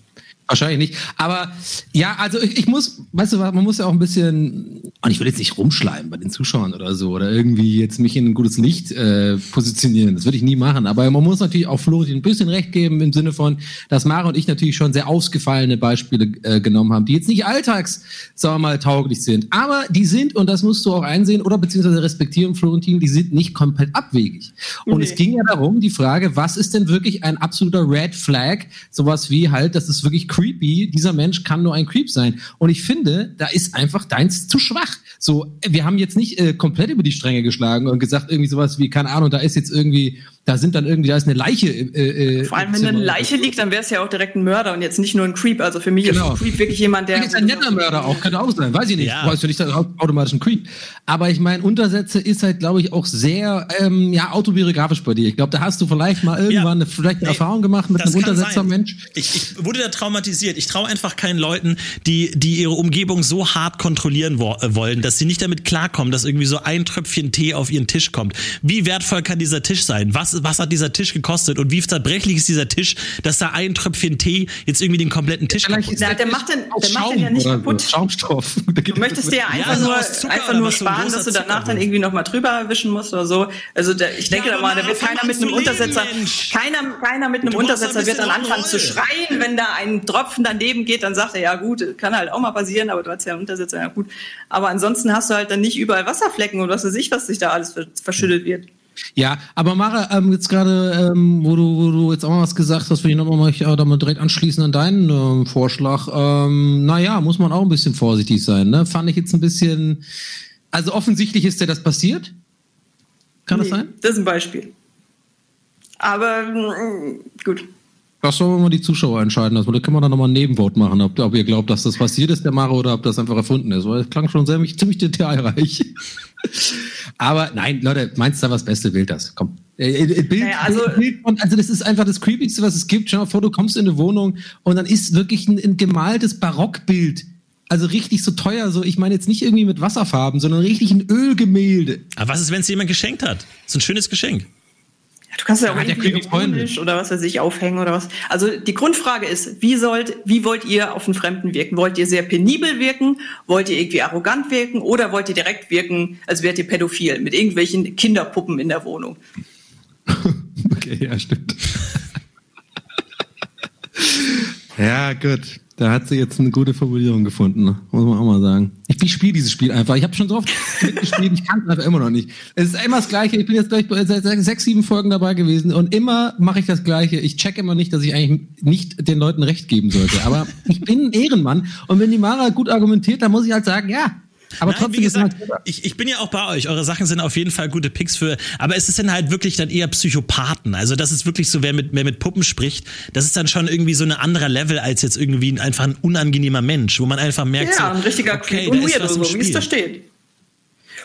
Wahrscheinlich nicht. Aber ja, also ich, ich, muss, weißt du, man muss ja auch ein bisschen, und ich will jetzt nicht rumschleimen bei den Zuschauern oder so, oder irgendwie jetzt mich in ein gutes Licht äh, positionieren. Das würde ich nie machen. Aber man muss natürlich auch Florentin ein bisschen recht geben im Sinne von, dass Mara und ich natürlich schon sehr ausgefallene Beispiele äh, genommen haben, die jetzt nicht alltags, sagen wir mal, tauglich sind. Aber die sind, und das musst du auch einsehen, oder beziehungsweise respektieren, Florentin, die sind nicht komplett abwegig. Und nee. es ging ja darum, die Frage, was ist denn wirklich ein absoluter Red Flag? Sowas wie halt, dass es wirklich creepy. Dieser Mensch kann nur ein Creep sein. Und ich finde, da ist einfach deins zu schwach. So, wir haben jetzt nicht äh, komplett über die Stränge geschlagen und gesagt irgendwie sowas wie, keine Ahnung, da ist jetzt irgendwie da sind dann irgendwie, da ist eine Leiche. Äh, äh, Vor allem, wenn eine Leiche liegt, dann wäre es ja auch direkt ein Mörder und jetzt nicht nur ein Creep. Also für mich genau. ist ein Creep wirklich jemand, der. Ist ein netter Mörder auch, könnte auch sein, weiß ich nicht. Ja. Weißt du nicht, automatisch ein Creep. Aber ich meine, Untersätze ist halt, glaube ich, auch sehr ähm, ja, autobiografisch bei dir. Ich glaube, da hast du vielleicht mal irgendwann ja. eine, vielleicht eine nee, Erfahrung gemacht mit einem Untersetzer-Mensch. Ich, ich wurde da traumatisiert. Ich traue einfach keinen Leuten, die, die ihre Umgebung so hart kontrollieren wo äh, wollen, dass sie nicht damit klarkommen, dass irgendwie so ein Tröpfchen Tee auf ihren Tisch kommt. Wie wertvoll kann dieser Tisch sein? Was, was hat dieser Tisch gekostet und wie zerbrechlich ist dieser Tisch, dass da ein Tröpfchen Tee jetzt irgendwie den kompletten Tisch ja, kaputt der, der macht den, der macht den ja nicht kaputt. Schaumstoff. Du möchtest dir ja einfach ja, nur, einfach nur sparen, so dass du danach dann irgendwie nochmal drüber wischen musst oder so. Also der, ich denke ja, da mal, da wird keiner mit einem Untersetzer, keiner, keiner mit einem Untersetzer wird dann anfangen zu schreien, wenn da ein Tropfen daneben geht, dann sagt er, ja gut, kann halt auch mal passieren, aber du hast ja einen Untersetzer, ja gut. Aber ansonsten hast du halt dann nicht überall Wasserflecken und was weiß ich, was sich da alles verschüttet wird. Ja, aber Mara, ähm, jetzt gerade, ähm, wo, du, wo du jetzt auch mal was gesagt hast, will ich nochmal äh, da mal direkt anschließen an deinen ähm, Vorschlag. Ähm, naja, muss man auch ein bisschen vorsichtig sein. Ne? Fand ich jetzt ein bisschen. Also offensichtlich ist dir das passiert. Kann nee, das sein? Das ist ein Beispiel. Aber mm, gut. Das sollen wir die Zuschauer entscheiden. Also, da können wir dann nochmal ein Nebenvote machen, ob, ob, ihr glaubt, dass das passiert ist, der Mara, oder ob das einfach erfunden ist. Weil es klang schon sehr, ziemlich detailreich. Aber nein, Leute, meinst du was Beste, wählt das. Komm. Äh, äh, Bild, naja, also, Bild von, also das ist einfach das Creepigste, was es gibt. Schau mal vor, du kommst in eine Wohnung und dann ist wirklich ein, ein gemaltes Barockbild also richtig so teuer, so ich meine jetzt nicht irgendwie mit Wasserfarben, sondern richtig ein Ölgemälde. Aber was ist, wenn es jemand geschenkt hat? So ein schönes Geschenk. Du kannst ja auch irgendwie ironisch oder was weiß ich aufhängen oder was. Also die Grundfrage ist, wie sollt, wie wollt ihr auf den Fremden wirken? Wollt ihr sehr penibel wirken? Wollt ihr irgendwie arrogant wirken? Oder wollt ihr direkt wirken, als wärt ihr pädophil mit irgendwelchen Kinderpuppen in der Wohnung? okay, ja, stimmt. ja, gut. Da hat sie jetzt eine gute Formulierung gefunden, ne? muss man auch mal sagen. Ich, ich spiele dieses Spiel einfach. Ich habe schon so oft mitgespielt, ich kann es einfach immer noch nicht. Es ist immer das Gleiche. Ich bin jetzt gleich seit sechs, sieben Folgen dabei gewesen und immer mache ich das Gleiche. Ich check immer nicht, dass ich eigentlich nicht den Leuten recht geben sollte. Aber ich bin ein Ehrenmann und wenn die Mara gut argumentiert, dann muss ich halt sagen, ja, aber Nein, trotzdem wie gesagt, ich, ich bin ja auch bei euch. Eure Sachen sind auf jeden Fall gute Picks für, aber es ist dann halt wirklich dann eher Psychopathen. Also das ist wirklich so, wer mit, wer mit Puppen spricht, das ist dann schon irgendwie so ein anderer Level als jetzt irgendwie einfach ein unangenehmer Mensch, wo man einfach merkt, ja, so, ein richtiger okay, Creep und Weirdo, so, wie es da steht.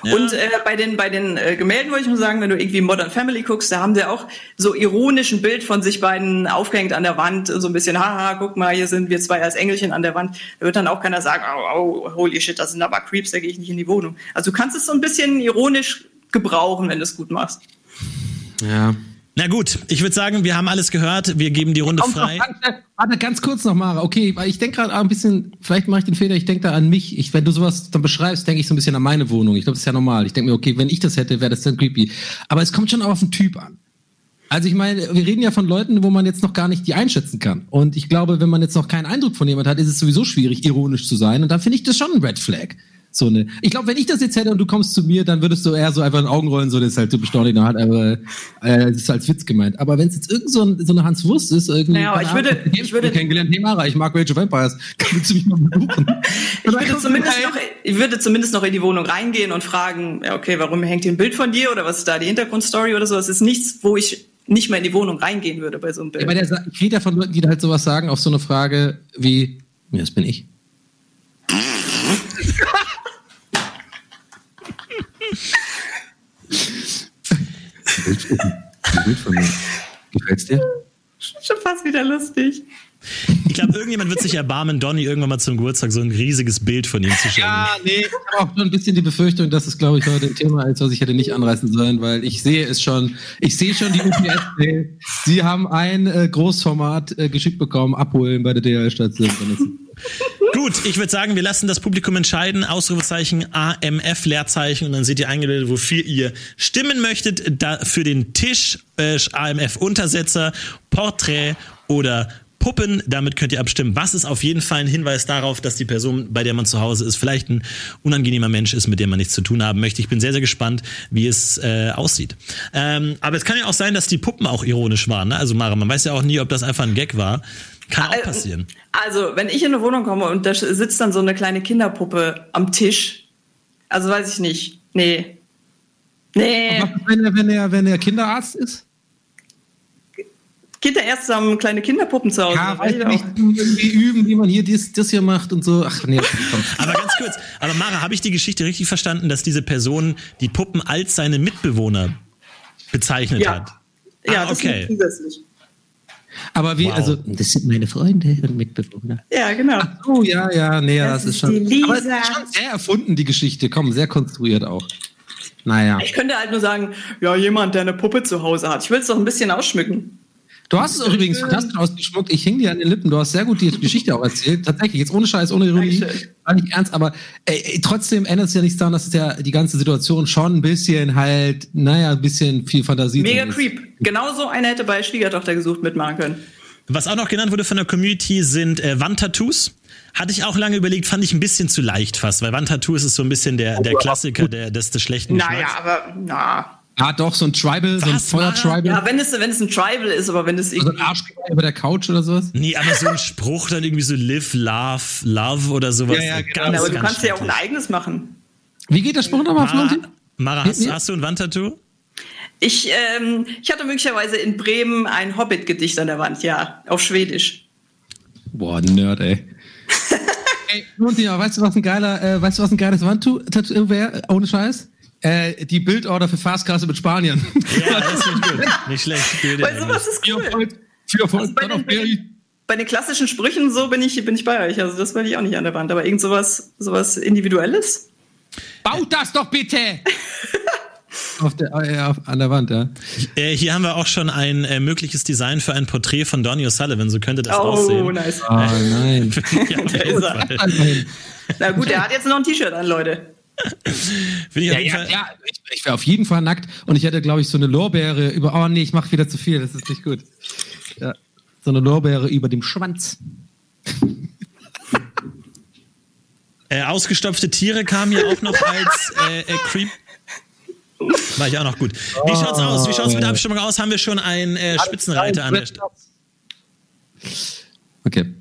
Und äh, bei den, bei den äh, Gemälden wollte ich nur sagen, wenn du irgendwie Modern Family guckst, da haben sie auch so ironisch ein Bild von sich beiden aufgehängt an der Wand, so ein bisschen, haha, guck mal, hier sind wir zwei als Engelchen an der Wand. Da wird dann auch keiner sagen, oh, oh holy shit, das sind aber Creeps, da gehe ich nicht in die Wohnung. Also du kannst es so ein bisschen ironisch gebrauchen, wenn du es gut machst. Ja, na gut, ich würde sagen, wir haben alles gehört. Wir geben die Runde frei. Warte, warte, ganz kurz noch, Mara. Okay, weil ich denke gerade ein bisschen, vielleicht mache ich den Fehler, ich denke da an mich. Ich, wenn du sowas dann beschreibst, denke ich so ein bisschen an meine Wohnung. Ich glaube, das ist ja normal. Ich denke mir, okay, wenn ich das hätte, wäre das dann creepy. Aber es kommt schon auch auf den Typ an. Also ich meine, wir reden ja von Leuten, wo man jetzt noch gar nicht die einschätzen kann. Und ich glaube, wenn man jetzt noch keinen Eindruck von jemand hat, ist es sowieso schwierig, ironisch zu sein. Und da finde ich das schon ein Red Flag. So eine. Ich glaube, wenn ich das jetzt hätte und du kommst zu mir, dann würdest du eher so einfach in Augen rollen, so das ist halt typisch Dornino hat, aber äh, das ist als Witz gemeint. Aber wenn es jetzt irgend so, ein, so eine Hans Wurst ist, irgendwie. Naja, ich würde- Ahnung, ich würde- kennengelernt, hey Mara, ich mag Rage of Vampires. Kannst du mich mal besuchen? Ich würde, zumindest noch, ich würde zumindest noch in die Wohnung reingehen und fragen, ja, okay, warum hängt hier ein Bild von dir oder was ist da die Hintergrundstory oder so. Es ist nichts, wo ich nicht mehr in die Wohnung reingehen würde bei so einem Bild. Ja, aber der ich rede ja von Leuten, die halt sowas sagen auf so eine Frage wie, ja, das bin ich. Bild von mir. Gefällt's dir? Schon fast wieder lustig. Ich glaube, irgendjemand wird sich erbarmen, Donny irgendwann mal zum Geburtstag so ein riesiges Bild von ihm zu schicken. Ja, nee, ich habe auch schon ein bisschen die Befürchtung, dass es, glaube ich, heute ein Thema ist, was ich hätte nicht anreißen sollen, weil ich sehe es schon, ich sehe schon die UPS. Sie haben ein äh, Großformat äh, geschickt bekommen, abholen bei der DHL-Station. Gut, ich würde sagen, wir lassen das Publikum entscheiden. Ausrufezeichen AMF Leerzeichen und dann seht ihr eingebildet, wofür ihr stimmen möchtet. Da für den Tisch äh, AMF Untersetzer, Porträt oder Puppen. Damit könnt ihr abstimmen. Was ist auf jeden Fall ein Hinweis darauf, dass die Person, bei der man zu Hause ist, vielleicht ein unangenehmer Mensch ist, mit dem man nichts zu tun haben möchte. Ich bin sehr, sehr gespannt, wie es äh, aussieht. Ähm, aber es kann ja auch sein, dass die Puppen auch ironisch waren. Ne? Also Mara, man weiß ja auch nie, ob das einfach ein Gag war. Kann auch passieren. Also, wenn ich in eine Wohnung komme und da sitzt dann so eine kleine Kinderpuppe am Tisch, also weiß ich nicht. Nee. Nee. Was wenn er, wenn er, wenn er Kinderarzt ist? Kinderärzte haben kleine Kinderpuppen zu Hause. Ja, weiß ich nicht, irgendwie üben, wie man hier dies, das hier macht und so. Ach nee, komm. Aber ganz kurz, aber Mara, habe ich die Geschichte richtig verstanden, dass diese Person die Puppen als seine Mitbewohner bezeichnet Ja. hat? Ja, ah, das okay. ist zusätzlich. Aber wie, Wow. also, Das sind meine Freunde und Mitbewohner. Ja, genau. oh ja, ja, nee, das, Das ist ist schon. die Lisa. Aber es ist schon sehr erfunden, die Geschichte. Komm, sehr konstruiert auch. Naja. Ich könnte halt nur sagen, ja, jemand, der eine Puppe zu Hause hat. Ich will es doch ein bisschen ausschmücken. Du hast es auch übrigens fantastisch ausgeschmuckt. Ich hing dir an den Lippen. Du hast sehr gut die Geschichte auch erzählt. Tatsächlich, jetzt ohne Scheiß, ohne Ironie. War nicht ernst, aber ey, trotzdem ändert es ja nichts daran, dass es ja die ganze Situation schon ein bisschen halt, naja, ein bisschen viel Fantasie Mega drin ist. creep. Genauso einer hätte bei Schwiegertochter gesucht mitmachen können. Was auch noch genannt wurde von der Community sind äh, Wandtattoos. Hatte ich auch lange überlegt, fand ich ein bisschen zu leicht fast, weil Wandtattoos ist so ein bisschen der, der Klassiker der, des, des schlechten Naja, Geschmacks. aber na. Ah, doch, so ein Tribal, so ein Was? Feuer-Tribal. Ja, wenn es, wenn es ein Tribal ist, aber wenn es so ein irgendwie. Arsch über der Couch oder sowas. Nee, aber so ein Spruch dann irgendwie so live, love, love oder sowas. Ja, ja, genau. Ganz, aber du kannst ja auch ein eigenes machen. Wie geht der Spruch nochmal, Mara, Florentin? Mara hast, hast du ein Wandtattoo? Ich, ähm, ich hatte möglicherweise in Bremen ein Hobbit-Gedicht an der Wand, ja, auf Schwedisch. Boah, Nerd, ey. ey, Florentin, aber weißt du, was ein geiler, äh, weißt du, was ein geiles Wandtattoo wäre? Ohne Scheiß? Äh, die Bildorder für Fastkasse mit Spaniern. Ja, das ist gut. Nicht schlecht. Gute Weil sowas ist cool. Erfolg, Also bei, den, bei, klassischen Sprüchen so bin ich, bin ich bei euch. Also das will ich auch nicht an der Wand. Aber irgend sowas, sowas Individuelles? Baut das doch bitte! auf der, äh, auf, an der Wand, ja. Äh, hier haben wir auch schon ein äh, mögliches Design für ein Porträt von Donny O'Sullivan. So könnte das Oh, aussehen. nice. Oh nein. ja, er. Na gut, er hat jetzt noch ein T-Shirt an, Leute. Finde ich Ja, auf jeden ja, Fall. ja, ich, ich wäre auf jeden Fall nackt und ich hätte, glaube ich, so eine Lorbeere über. Oh nee, ich mache wieder zu viel, das ist nicht gut. Ja, so eine Lorbeere über dem Schwanz. Äh, ausgestopfte Tiere kamen hier auch noch als äh, äh, Creep. War ich auch noch gut. Wie schaut's aus? Wie schaut's mit der Abstimmung aus? Haben wir schon einen äh, Spitzenreiter an der Stelle? Okay.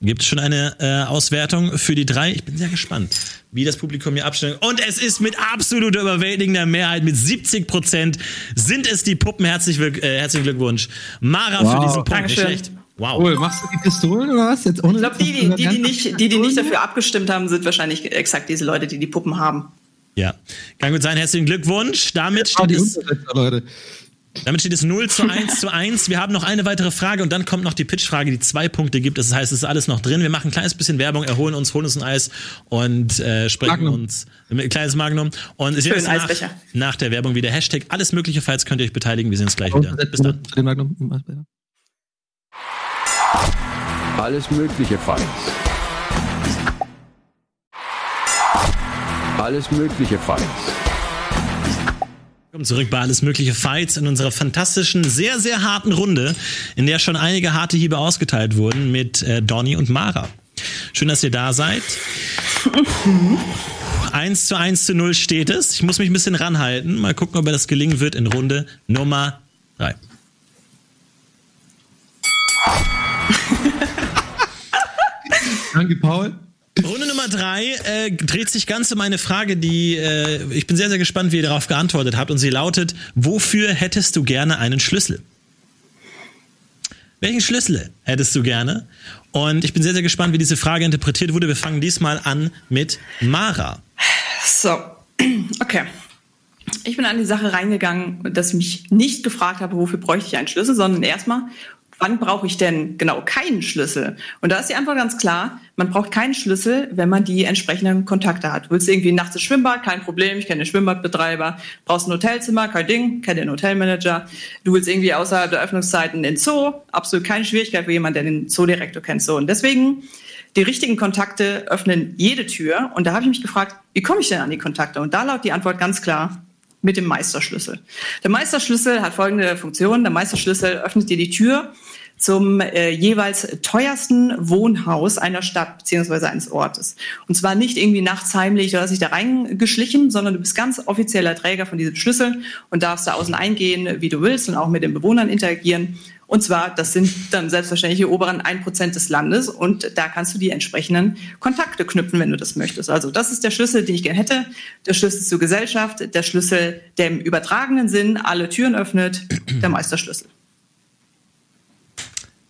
Gibt es schon eine äh, Auswertung für die drei? Ich bin sehr gespannt, wie das Publikum hier abstimmt. Und es ist mit absoluter überwältigender Mehrheit, mit 70 Prozent, sind es die Puppen. Herzlich, äh, herzlichen Glückwunsch. Mara für Wow. diesen Punkt. Nicht Dankeschön. schlecht. Wow. Cool, machst du die Pistolen oder was? Jetzt ohne Ich glaube, die, die, die, die, nicht, die, die nicht dafür abgestimmt haben, sind wahrscheinlich exakt diese Leute, die die Puppen haben. Ja. Kann gut sein. Herzlichen Glückwunsch. Damit Ah, steht es. Damit steht es 0 zu 1 zu 1. Wir haben noch eine weitere Frage und dann kommt noch die Pitchfrage, die zwei Punkte gibt. Das heißt, es ist alles noch drin. Wir machen ein kleines bisschen Werbung, erholen uns, holen uns ein Eis und äh, sprechen Magnum. uns ein kleines Magnum. Und es Schön, ist jetzt nach, nach der Werbung wieder Hashtag alles mögliche, falls könnt ihr euch beteiligen. Wir sehen uns gleich wieder. Bis dann. Für den Magnum. Alles Mögliche Fights. Alles Mögliche Fights. Willkommen zurück bei Alles Mögliche Fights in unserer fantastischen, sehr, sehr harten Runde, in der schon einige harte Hiebe ausgeteilt wurden mit äh, Donny und Mara. Schön, dass ihr da seid. 1 zu 1 zu 0 steht es. Ich muss mich ein bisschen ranhalten. Mal gucken, ob mir das gelingen wird in Runde Nummer 3. Danke, Paul. Runde Nummer drei äh, dreht sich ganz um eine Frage, die äh, ich bin sehr, sehr gespannt, wie ihr darauf geantwortet habt. Und sie lautet: Wofür hättest du gerne einen Schlüssel? Welchen Schlüssel hättest du gerne? Und ich bin sehr, sehr gespannt, wie diese Frage interpretiert wurde. Wir fangen diesmal an mit Mara. So, okay. Ich bin an die Sache reingegangen, dass ich mich nicht gefragt habe, wofür bräuchte ich einen Schlüssel, sondern erstmal, wann brauche ich denn genau keinen Schlüssel? Und da ist die Antwort ganz klar, man braucht keinen Schlüssel, wenn man die entsprechenden Kontakte hat. Du willst irgendwie nachts ins Schwimmbad, kein Problem, ich kenne den Schwimmbadbetreiber. Brauchst ein Hotelzimmer, kein Ding, kenne den Hotelmanager. Du willst irgendwie außerhalb der Öffnungszeiten in den Zoo, absolut keine Schwierigkeit für jemanden, der den Zoodirektor kennt. So, und deswegen, die richtigen Kontakte öffnen jede Tür. Und da habe ich mich gefragt, wie komme ich denn an die Kontakte? Und da lautet die Antwort ganz klar, mit dem Meisterschlüssel. Der Meisterschlüssel hat folgende Funktion. Der Meisterschlüssel öffnet dir die Tür zum äh, jeweils teuersten Wohnhaus einer Stadt beziehungsweise eines Ortes. Und zwar nicht irgendwie nachts heimlich, du hast dich da reingeschlichen, sondern du bist ganz offizieller Träger von diesem Schlüssel und darfst da außen eingehen, wie du willst und auch mit den Bewohnern interagieren. Und zwar, das sind dann selbstverständlich die oberen 1% des Landes und da kannst du die entsprechenden Kontakte knüpfen, wenn du das möchtest. Also das ist der Schlüssel, den ich gerne hätte. Der Schlüssel zur Gesellschaft, der Schlüssel, der im übertragenen Sinn alle Türen öffnet, der Meisterschlüssel.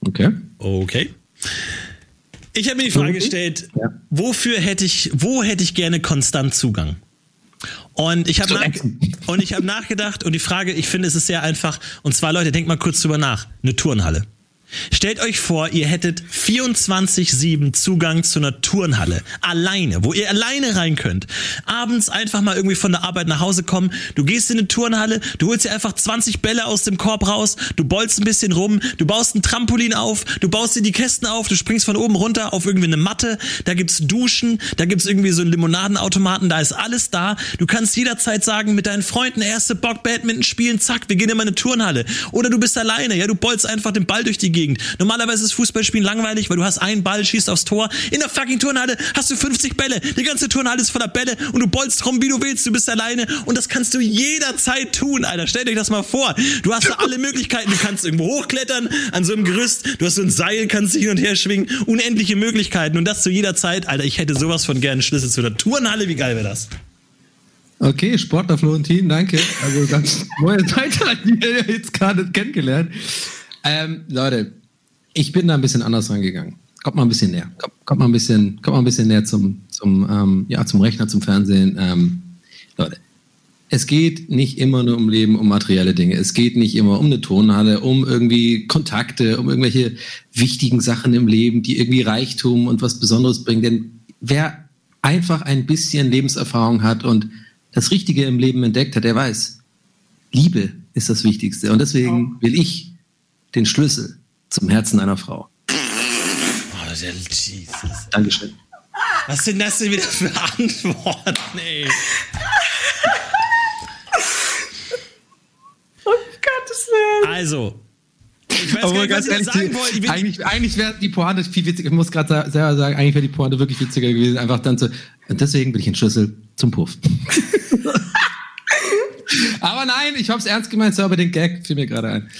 Okay. Okay. Ich habe mir die Frage gestellt, Ja. wofür hätte ich, wo hätte ich gerne konstant Zugang? Und ich habe nach, und ich habe nachgedacht und die Frage, ich finde, es ist sehr einfach. Und zwar, Leute, denkt mal kurz drüber nach. Eine Turnhalle. Stellt euch vor, ihr hättet 24-7 Zugang zu einer Turnhalle. Alleine, wo ihr alleine rein könnt. Abends einfach mal irgendwie von der Arbeit nach Hause kommen. Du gehst in eine Turnhalle, du holst dir einfach 20 Bälle aus dem Korb raus, du bolzt ein bisschen rum, du baust ein Trampolin auf, du baust dir die Kästen auf, du springst von oben runter auf irgendwie eine Matte, da gibt's Duschen, da gibt's irgendwie so einen Limonadenautomaten, da ist alles da. Du kannst jederzeit sagen, mit deinen Freunden, erste Bock Badminton spielen, zack, wir gehen in meine Turnhalle. Oder du bist alleine, ja, du bolzt einfach den Ball durch die Gegend. Normalerweise ist Fußballspielen langweilig, weil du hast einen Ball, schießt aufs Tor. In der fucking Turnhalle hast du 50 Bälle. Die ganze Turnhalle ist voller Bälle und du bolzt rum, wie du willst. Du bist alleine und das kannst du jederzeit tun, Alter. Stellt euch das mal vor. Du hast da alle Möglichkeiten. Du kannst irgendwo hochklettern an so einem Gerüst. Du hast so ein Seil, kannst dich hin und her schwingen. Unendliche Möglichkeiten und das zu jeder Zeit. Alter, ich hätte sowas von gerne Schlüssel zu einer Turnhalle. Wie geil wäre das? Okay, Sportler Florentin, danke. Also ganz neue Seite jetzt gerade kennengelernt. Ähm, Leute, ich bin da ein bisschen anders rangegangen. Kommt mal ein bisschen näher. Kommt, kommt mal ein bisschen, kommt mal ein bisschen näher zum, zum, ähm, ja, zum Rechner, zum Fernsehen. Ähm, Leute, es geht nicht immer nur um Leben, um materielle Dinge. Es geht nicht immer um eine Tonhalle, um irgendwie Kontakte, um irgendwelche wichtigen Sachen im Leben, die irgendwie Reichtum und was Besonderes bringen. Denn wer einfach ein bisschen Lebenserfahrung hat und das Richtige im Leben entdeckt hat, der weiß, Liebe ist das Wichtigste. Und deswegen will ich den Schlüssel zum Herzen einer Frau. Oh, der Jesus. Dankeschön. Was sind das denn wieder für Antworten, ey? Oh Gottes Willen. Also, ich weiß gar nicht, was ich sagen wollte. Eigentlich, eigentlich wäre die Pointe viel witziger. Ich muss gerade selber sagen, eigentlich wäre die Pointe wirklich witziger gewesen. Einfach dann so, und deswegen will ich einen Schlüssel zum Puff. Aber nein, ich hab's ernst gemeint, so aber den Gag fiel mir gerade ein.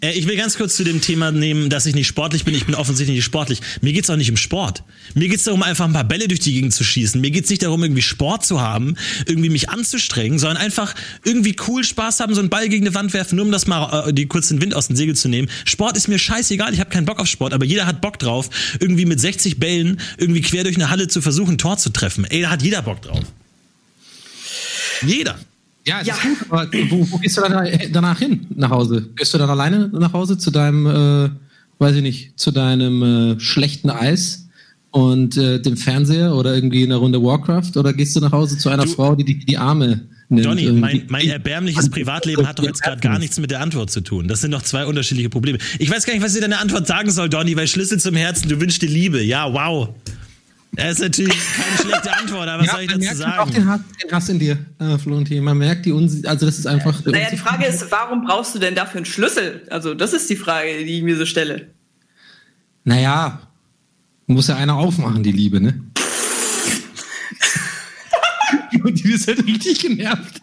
Äh, ich will ganz kurz zu dem Thema nehmen, dass ich nicht sportlich bin. Ich bin offensichtlich nicht sportlich. Mir geht's auch nicht um Sport. Mir geht's darum, einfach ein paar Bälle durch die Gegend zu schießen. Mir geht's nicht darum, irgendwie Sport zu haben, irgendwie mich anzustrengen, sondern einfach irgendwie cool Spaß haben, so einen Ball gegen eine Wand werfen, nur um das mal äh, die kurz den Wind aus den Segel zu nehmen. Sport ist mir scheißegal. Ich habe keinen Bock auf Sport, aber jeder hat Bock drauf, irgendwie mit 60 Bällen irgendwie quer durch eine Halle zu versuchen, ein Tor zu treffen. Ey, da hat jeder Bock drauf. Jeder. Ja, Ja. ist gut, aber wo, wo gehst du dann danach hin, nach Hause? Gehst du dann alleine nach Hause zu deinem, äh, weiß ich nicht, zu deinem äh, schlechten Eis und äh, dem Fernseher oder irgendwie eine Runde Warcraft? Oder gehst du nach Hause zu einer Du- Frau, die die, die Arme nimmt? Donny, mein, mein erbärmliches Privatleben hat doch jetzt gerade gar nichts mit der Antwort zu tun. Das sind doch zwei unterschiedliche Probleme. Ich weiß gar nicht, was ich deine Antwort sagen soll, Donny, weil Schlüssel zum Herzen, du wünschst dir Liebe. Ja, wow. Das ist natürlich keine schlechte Antwort, aber was soll ich dazu merkt auch sagen? den Hass, den Hass in dir, äh, Florentin. Man merkt die Unsi also das ist einfach. Naja, die Frage ist, warum brauchst du denn dafür einen Schlüssel? Also, das ist die Frage, die ich mir so stelle. Naja, muss ja einer aufmachen, die Liebe, ne? und die ist halt richtig genervt.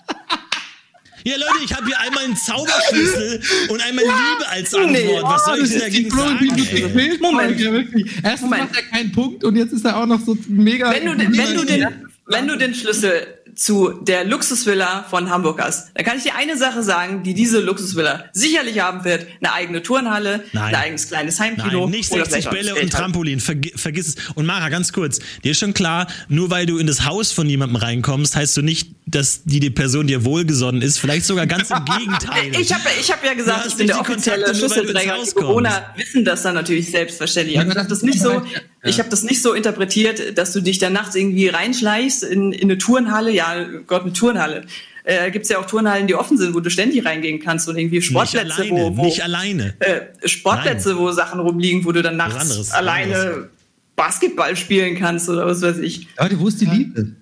Ja, Leute, ich habe hier einmal einen Zauberschlüssel und einmal Liebe als Antwort. Nee. Was soll ich dagegen ist die Florentin sagen? mit ey? Bildfolge, wirklich. Erstens Moment. macht er keinen Punkt und jetzt ist er auch noch so mega. Wenn du, den- wenn, du den, wenn du den Schlüssel zu der Luxusvilla von Hamburg hast, dann kann ich dir eine Sache sagen, die diese Luxusvilla sicherlich haben wird. Eine eigene Turnhalle, Nein. ein eigenes kleines Heimkino. Nein, nicht oder 60 vielleicht auch Bälle und. Trampolin. Vergi vergiss es. Und Mara, ganz kurz. Dir ist schon klar, nur weil du in das Haus von jemandem reinkommst, heißt du nicht, dass die, die Person dir wohlgesonnen ist. Vielleicht sogar ganz im Gegenteil. Ich habe ich hab ja gesagt, ich bin nicht der offizielle Schlüsselträger. Die Bewohner wissen das dann natürlich selbstverständlich. Ja, Aber ich habe das nicht so, ja. ich habe das nicht so interpretiert, dass du dich dann nachts irgendwie reinschleichst in, in eine Turnhalle. Ja, Gott, eine Turnhalle. Äh, Gibt es ja auch Turnhallen, die offen sind, wo du ständig reingehen kannst und irgendwie nicht Sportplätze, alleine, wo, wo nicht alleine. äh, Sportplätze, wo Sachen rumliegen, wo du dann nachts anderes, alleine anderes. Basketball spielen kannst oder was weiß ich. Leute, wo ist die Liebe?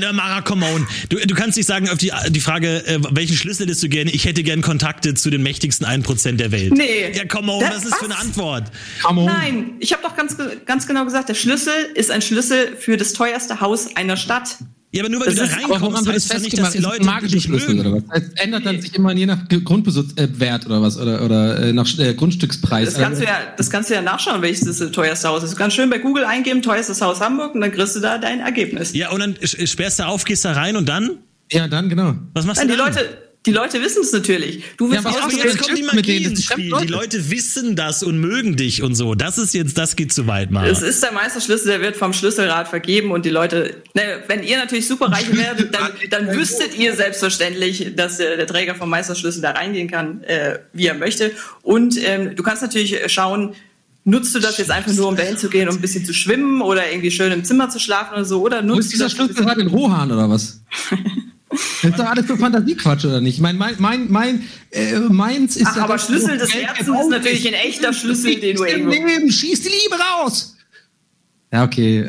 Nein, Mara, come on. Du, du kannst nicht sagen auf die, die Frage, äh, welchen Schlüssel hättest du gerne? Ich hätte gern Kontakte zu den mächtigsten 1% der Welt. Nee. Ja, come on, Das- was ist für eine was? Antwort? Come on. Nein, ich habe doch ganz, ganz genau gesagt, der Schlüssel ist ein Schlüssel für das teuerste Haus einer Stadt. Ja, aber nur weil Das du da reinkommst, heißt doch nicht, dass die Leute dich Schlüssel mögen. oder was? Das ändert dann sich immer je nach Ge- Grundbesitz, äh, oder was oder, oder äh, nach äh, Grundstückspreis. Das kannst, du ja, das kannst du ja nachschauen, welches das teuerste Haus ist. Du kannst schön bei Google eingeben, teuerstes Haus Hamburg und dann kriegst du da dein Ergebnis. Ja, und dann sperrst du auf, gehst da rein und dann? ja, dann genau. Was machst Nein, du die dann? Leute, die Leute wissen es natürlich. Du willst Ja, was auch jetzt kommt die Magie ins Spiel. Leute. Die Leute wissen das und mögen dich und so. Das ist jetzt, das geht zu weit, Mara. Es ist der Meisterschlüssel, der wird vom Schlüsselrat vergeben und die Leute, ne, wenn ihr natürlich superreich werdet, dann, dann wüsstet ihr selbstverständlich, dass äh, der Träger vom Meisterschlüssel da reingehen kann, äh, wie er möchte. Und ähm, du kannst natürlich schauen, nutzt du das jetzt einfach nur, um dahin zu gehen, um ein bisschen zu schwimmen oder irgendwie schön im Zimmer zu schlafen oder so, oder Wo nutzt ist du dieser das Schlüssel gerade in Rohan oder was? Das ist doch alles so Fantasiequatsch, oder nicht? Mein, mein, mein, mein äh, meins ist Ach, ja aber Schlüssel des Herzens ist natürlich ein echter Schlüssel, den du Im irgendwo... Leben, schieß die Liebe raus! Ja, okay.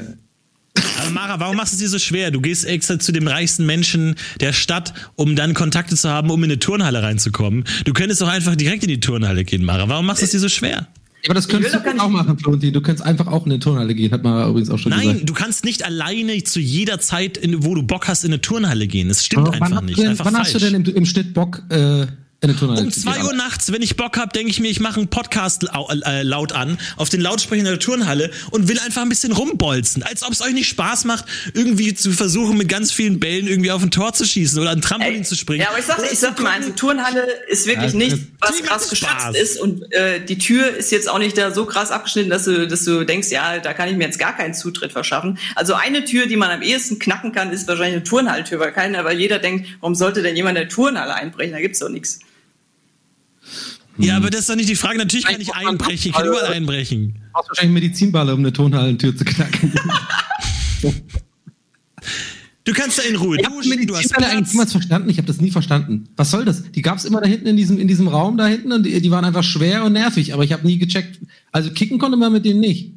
Aber Mara, warum machst du es dir so schwer? Du gehst extra zu dem reichsten Menschen der Stadt, um dann Kontakte zu haben, um in eine Turnhalle reinzukommen. Du könntest doch einfach direkt in die Turnhalle gehen, Mara. Warum machst du es dir so schwer? Ja, aber das könntest du auch machen, Florentin. Du könntest einfach auch in eine Turnhalle gehen, hat man übrigens auch schon Nein, gesagt. du kannst nicht alleine zu jeder Zeit, in, wo du Bock hast, in eine Turnhalle gehen. Das stimmt Aber einfach nicht. Denn, einfach wann falsch. hast du denn im, im Schnitt Bock, äh, Um zwei? Uhr nachts, wenn ich Bock hab, denke ich mir, ich mache einen Podcast lau äh, laut an auf den Lautsprechern der Turnhalle und will einfach ein bisschen rumbolzen. Als ob es euch nicht Spaß macht, irgendwie zu versuchen, mit ganz vielen Bällen irgendwie auf ein Tor zu schießen oder ein Trampolin Ey, zu springen. Ja, aber ich sag, Oder ich sag mal, also Turnhalle ist wirklich Ja, nicht, das- was krass geschützt ist und äh, die Tür ist jetzt auch nicht da so krass abgeschnitten, dass du, dass du denkst, ja, da kann ich mir jetzt gar keinen Zutritt verschaffen. Also eine Tür, die man am ehesten knacken kann, ist wahrscheinlich eine Turnhalltür, weil keiner, weil jeder denkt, warum sollte denn jemand eine Turnhalle einbrechen? Da gibt's doch nichts. Ja, aber das ist doch nicht die Frage. Natürlich kann ich einbrechen. Ich kann überall einbrechen. Du brauchst wahrscheinlich Medizinballe, um eine Turnhallentür zu knacken. Du kannst da in Ruhe Ich habe duschen, du hast eigentlich niemals verstanden. Ich habe das nie verstanden. Was soll das? Die gab es immer da hinten in diesem, in diesem Raum da hinten und die, die waren einfach schwer und nervig. Aber ich habe nie gecheckt. Also kicken konnte man mit denen nicht.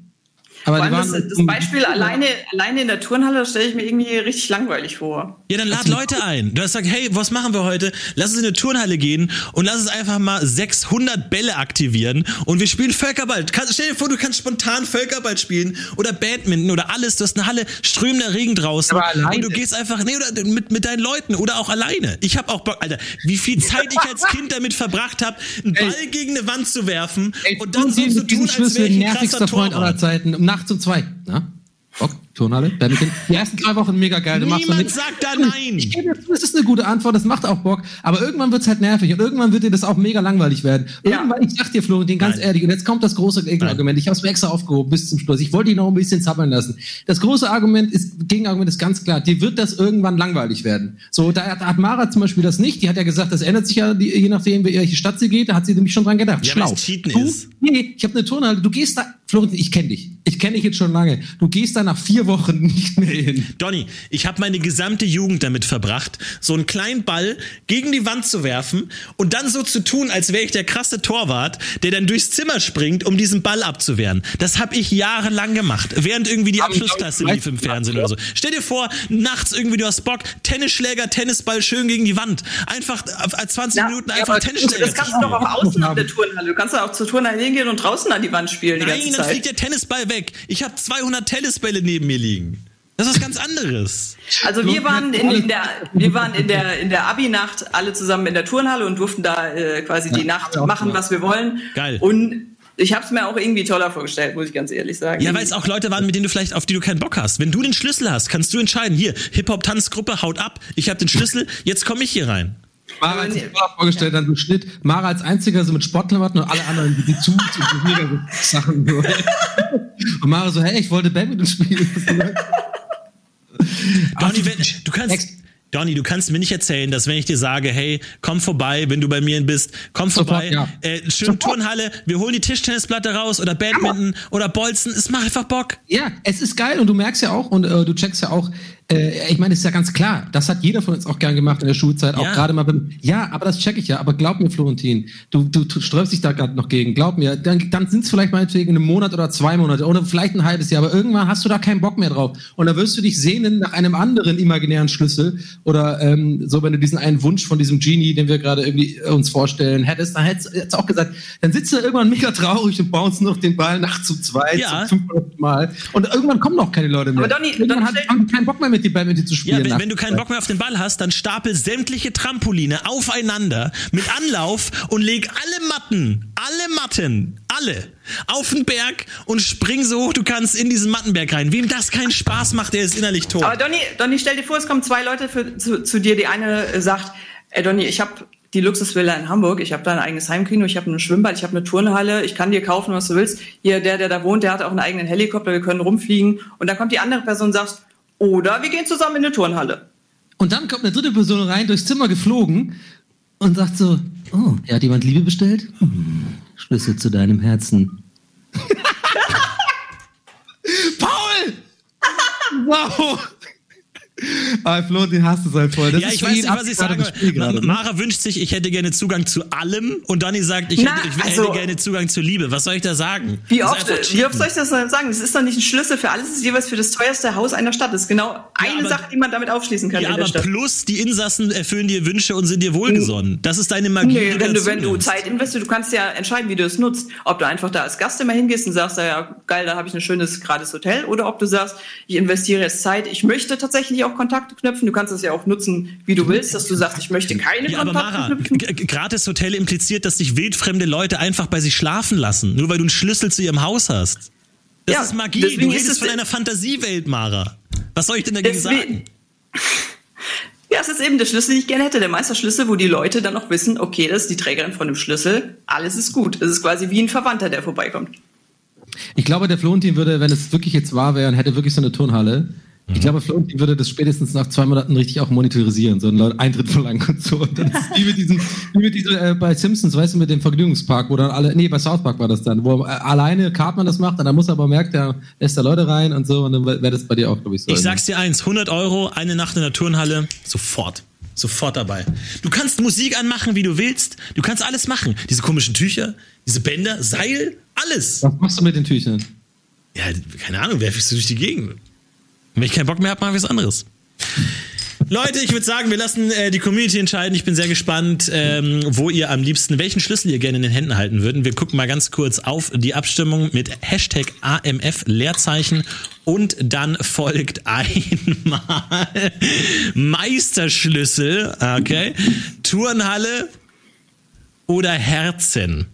Aber Vor allem das, das Beispiel alleine, alleine in der Turnhalle das stelle ich mir irgendwie richtig langweilig vor. Ja, dann lad Leute ein. Du hast gesagt, hey, was machen wir heute? Lass uns in eine Turnhalle gehen und lass uns einfach mal 600 Bälle aktivieren und wir spielen Völkerball. Kann, stell dir vor, du kannst spontan Völkerball spielen oder Badminton oder alles. Du hast eine Halle, strömender Regen draußen Aber alleine. und du gehst einfach, nee, oder mit, mit deinen Leuten oder auch alleine. Ich habe auch Bock, Alter, wie viel Zeit ich als Kind damit verbracht habe, einen Ball gegen eine Wand zu werfen Ey, und dann so zu tun, als wäre ich ein krasser Freund aller. Zeiten. Um nachts um zwei. Na? Bock, Turnhalle, Badminton. Die ersten drei Wochen mega geil. Du machst Niemand nix. sagt da nein. Ich gebe dir zu, das ist eine gute Antwort, das macht auch Bock, aber irgendwann wird's halt nervig und irgendwann wird dir das auch mega langweilig werden. Ja. Irgendwann, ich sag dir, Florentin, ganz Nein. ehrlich, und jetzt kommt das große Gegenargument. Ich habe es mir extra aufgehoben bis zum Schluss. Ich wollte ihn noch ein bisschen zappeln lassen. Das große Argument ist, Gegenargument ist ganz klar, dir wird das irgendwann langweilig werden. So, da hat, Mara zum Beispiel das nicht. Die hat ja gesagt, das ändert sich ja, je nachdem, welche Stadt sie geht, da hat sie nämlich schon dran gedacht. Ja, Schlau. es Cheaten du, ist. Nee, ich habe eine Turnhalle. Du gehst da, Florentin, ich kenne dich. Ich kenne dich jetzt schon lange. Du gehst da nach vier Wochen nicht mehr hin. Donny, ich habe meine gesamte Jugend damit verbracht, so einen kleinen Ball gegen die Wand zu werfen und dann so zu tun, als wäre ich der krasse Torwart, der dann durchs Zimmer springt, um diesen Ball abzuwehren. Das habe ich jahrelang gemacht, während irgendwie die Abschlussklasse lief im Fernsehen oder so. Stell dir vor, nachts irgendwie, du hast Bock, Tennisschläger, Tennisball schön gegen die Wand. Einfach äh, 20 Ja, Minuten ja, einfach aber Tennisschläger Das kannst du doch auch außen an der Turnhalle. Du kannst doch auch zur Turnhalle hingehen und draußen an die Wand spielen die Nein, dann Zeit. fliegt der Tennisball weg. Ich habe 200 Tennisbälle neben mir liegen. Das ist was ganz anderes. Also wir waren in, in der, wir waren in der, in der Abi-Nacht alle zusammen in der Turnhalle und durften da äh, quasi die Ja, Nacht machen, was wir wollen. Geil. Und ich habe es mir auch irgendwie toller vorgestellt, muss ich ganz ehrlich sagen. Ja, weil es auch Leute waren, mit denen du vielleicht, auf die du keinen Bock hast. Wenn du den Schlüssel hast, kannst du entscheiden. Hier, Hip-Hop-Tanzgruppe, haut ab. Ich habe den Schlüssel, jetzt komme ich hier rein. Mara hat sich vorher vorgestellt, dann so Schnitt. Mara als einziger so mit Sportklamotten und alle anderen die zu, so Sachen. So. Und Mara so, hey, ich wollte Badminton spielen. Donny, wenn, du kannst. Donny, du kannst mir nicht erzählen, dass wenn ich dir sage, hey, komm vorbei, wenn du bei mir bist, komm Sofort, vorbei, ja. äh, schön Sofort. Turnhalle, wir holen die Tischtennisplatte raus oder Badminton oder Bolzen, es macht einfach Bock. Ja, es ist geil und du merkst ja auch und äh, du checkst ja auch, äh, ich meine, es ist ja ganz klar, das hat jeder von uns auch gern gemacht in der Schulzeit, auch Ja. gerade mal beim, ja, aber das check ich ja, aber glaub mir, Florentin, du, du, du sträubst dich da gerade noch gegen, glaub mir, dann, dann sind es vielleicht meinetwegen einen Monat oder zwei Monate oder vielleicht ein halbes Jahr, aber irgendwann hast du da keinen Bock mehr drauf und da wirst du dich sehnen nach einem anderen imaginären Schlüssel oder ähm, so, wenn du diesen einen Wunsch von diesem Genie, den wir gerade irgendwie äh, uns vorstellen hättest, dann hättest du auch gesagt, dann sitzt du irgendwann mega traurig und baust noch den Ball nachts zu zweit, Ja. zum 500 Mal. Und irgendwann kommen auch keine Leute mehr. Aber Donny- Donny, hat, keinen Bock mehr mit dir, mit dir zu Ja, spielen. wenn, nachts. wenn du keinen Bock mehr auf den Ball hast, dann stapel sämtliche Trampoline aufeinander mit Anlauf und leg alle Matten, alle Matten, alle auf den Berg und spring so hoch du kannst in diesen Mattenberg rein. Wem das keinen Spaß macht, der ist innerlich tot. Aber Donny, Donny, stell dir vor, es kommen zwei Leute für, zu, zu dir. Die eine sagt, ey Donny, ich habe die Luxusvilla in Hamburg, ich habe da ein eigenes Heimkino, ich habe ein Schwimmbad, ich habe eine Turnhalle, ich kann dir kaufen, was du willst. Hier, der, der da wohnt, der hat auch einen eigenen Helikopter, wir können rumfliegen. Und dann kommt die andere Person und sagt, oder wir gehen zusammen in eine Turnhalle. Und dann kommt eine dritte Person rein, durchs Zimmer geflogen und sagt so, oh, ja, hat jemand Liebe bestellt? Hm, Schlüssel zu deinem Herzen. Paul! Wow! Aber Flo, den hast du halt voll. Das ja, ich weiß nicht, was ich sage. Mara wünscht sich, ich hätte gerne Zugang zu allem und Donny sagt, ich, Na, hätte, ich also- hätte gerne Zugang zur Liebe. Was soll ich da sagen? Wie Das oft, wie oft soll ich das denn sagen? Das ist doch nicht ein Schlüssel für alles, es ist jeweils für das teuerste Haus einer Stadt. Das ist genau eine aber- Sache, die man damit aufschließen kann Ja, aber Stadt. plus die Insassen erfüllen dir Wünsche und sind dir wohlgesonnen. Das ist deine Magie. Nee, wenn du, wenn du. Zeit investierst, du kannst ja entscheiden, wie du es nutzt. Ob du einfach da als Gast immer hingehst und sagst, ja geil, da habe ich ein schönes, gerades Hotel. Oder ob du sagst, ich investiere jetzt Zeit, ich möchte tatsächlich auch Kontakte knüpfen. Du kannst das ja auch nutzen, wie du willst, dass du sagst, ich möchte keine Ja, aber Kontakte Mara, knüpfen. gratis Hotel impliziert, dass dich wildfremde Leute einfach bei sich schlafen lassen, nur weil du einen Schlüssel zu ihrem Haus hast. Das Ja, ist Magie. Du ist redest es- von einer Fantasiewelt, Mara. Was soll ich denn dagegen sagen? Ja, es ist eben der Schlüssel, den ich gerne hätte. Der Meisterschlüssel, wo die Leute dann auch wissen, okay, das ist die Trägerin von dem Schlüssel. Alles ist gut. Es ist quasi wie ein Verwandter, der vorbeikommt. Ich glaube, der Florentin würde, wenn es wirklich jetzt wahr wäre und hätte wirklich so eine Turnhalle. Ich glaube, Florentin würde das spätestens nach zwei Monaten richtig auch monetarisieren, so einen Eintritt verlangen und so. Und dann ist wie mit diesem, wie mit diesem, äh, bei Simpsons, weißt du, mit dem Vergnügungspark, wo dann alle, nee, bei South Park war das dann, wo äh, alleine Cartman das macht und dann muss er aber merkt, er lässt da Leute rein und so und dann wäre das bei dir auch, glaube ich, so. Ich sag's dir eins, 100 Euro, eine Nacht in der Turnhalle, sofort. Sofort dabei. Du kannst Musik anmachen, wie du willst. Du kannst alles machen. Diese komischen Tücher, diese Bänder, Seil, alles. Was machst du mit den Tüchern? Ja, keine Ahnung, werfe ich so durch die Gegend. Wenn ich keinen Bock mehr habe, mache ich was anderes. Leute, ich würde sagen, wir lassen äh, die Community entscheiden. Ich bin sehr gespannt, ähm, wo ihr am liebsten, welchen Schlüssel ihr gerne in den Händen halten würden. Wir gucken mal ganz kurz auf die Abstimmung mit Hashtag AMF Leerzeichen und dann folgt einmal Meisterschlüssel, okay, Turnhalle oder Herzen.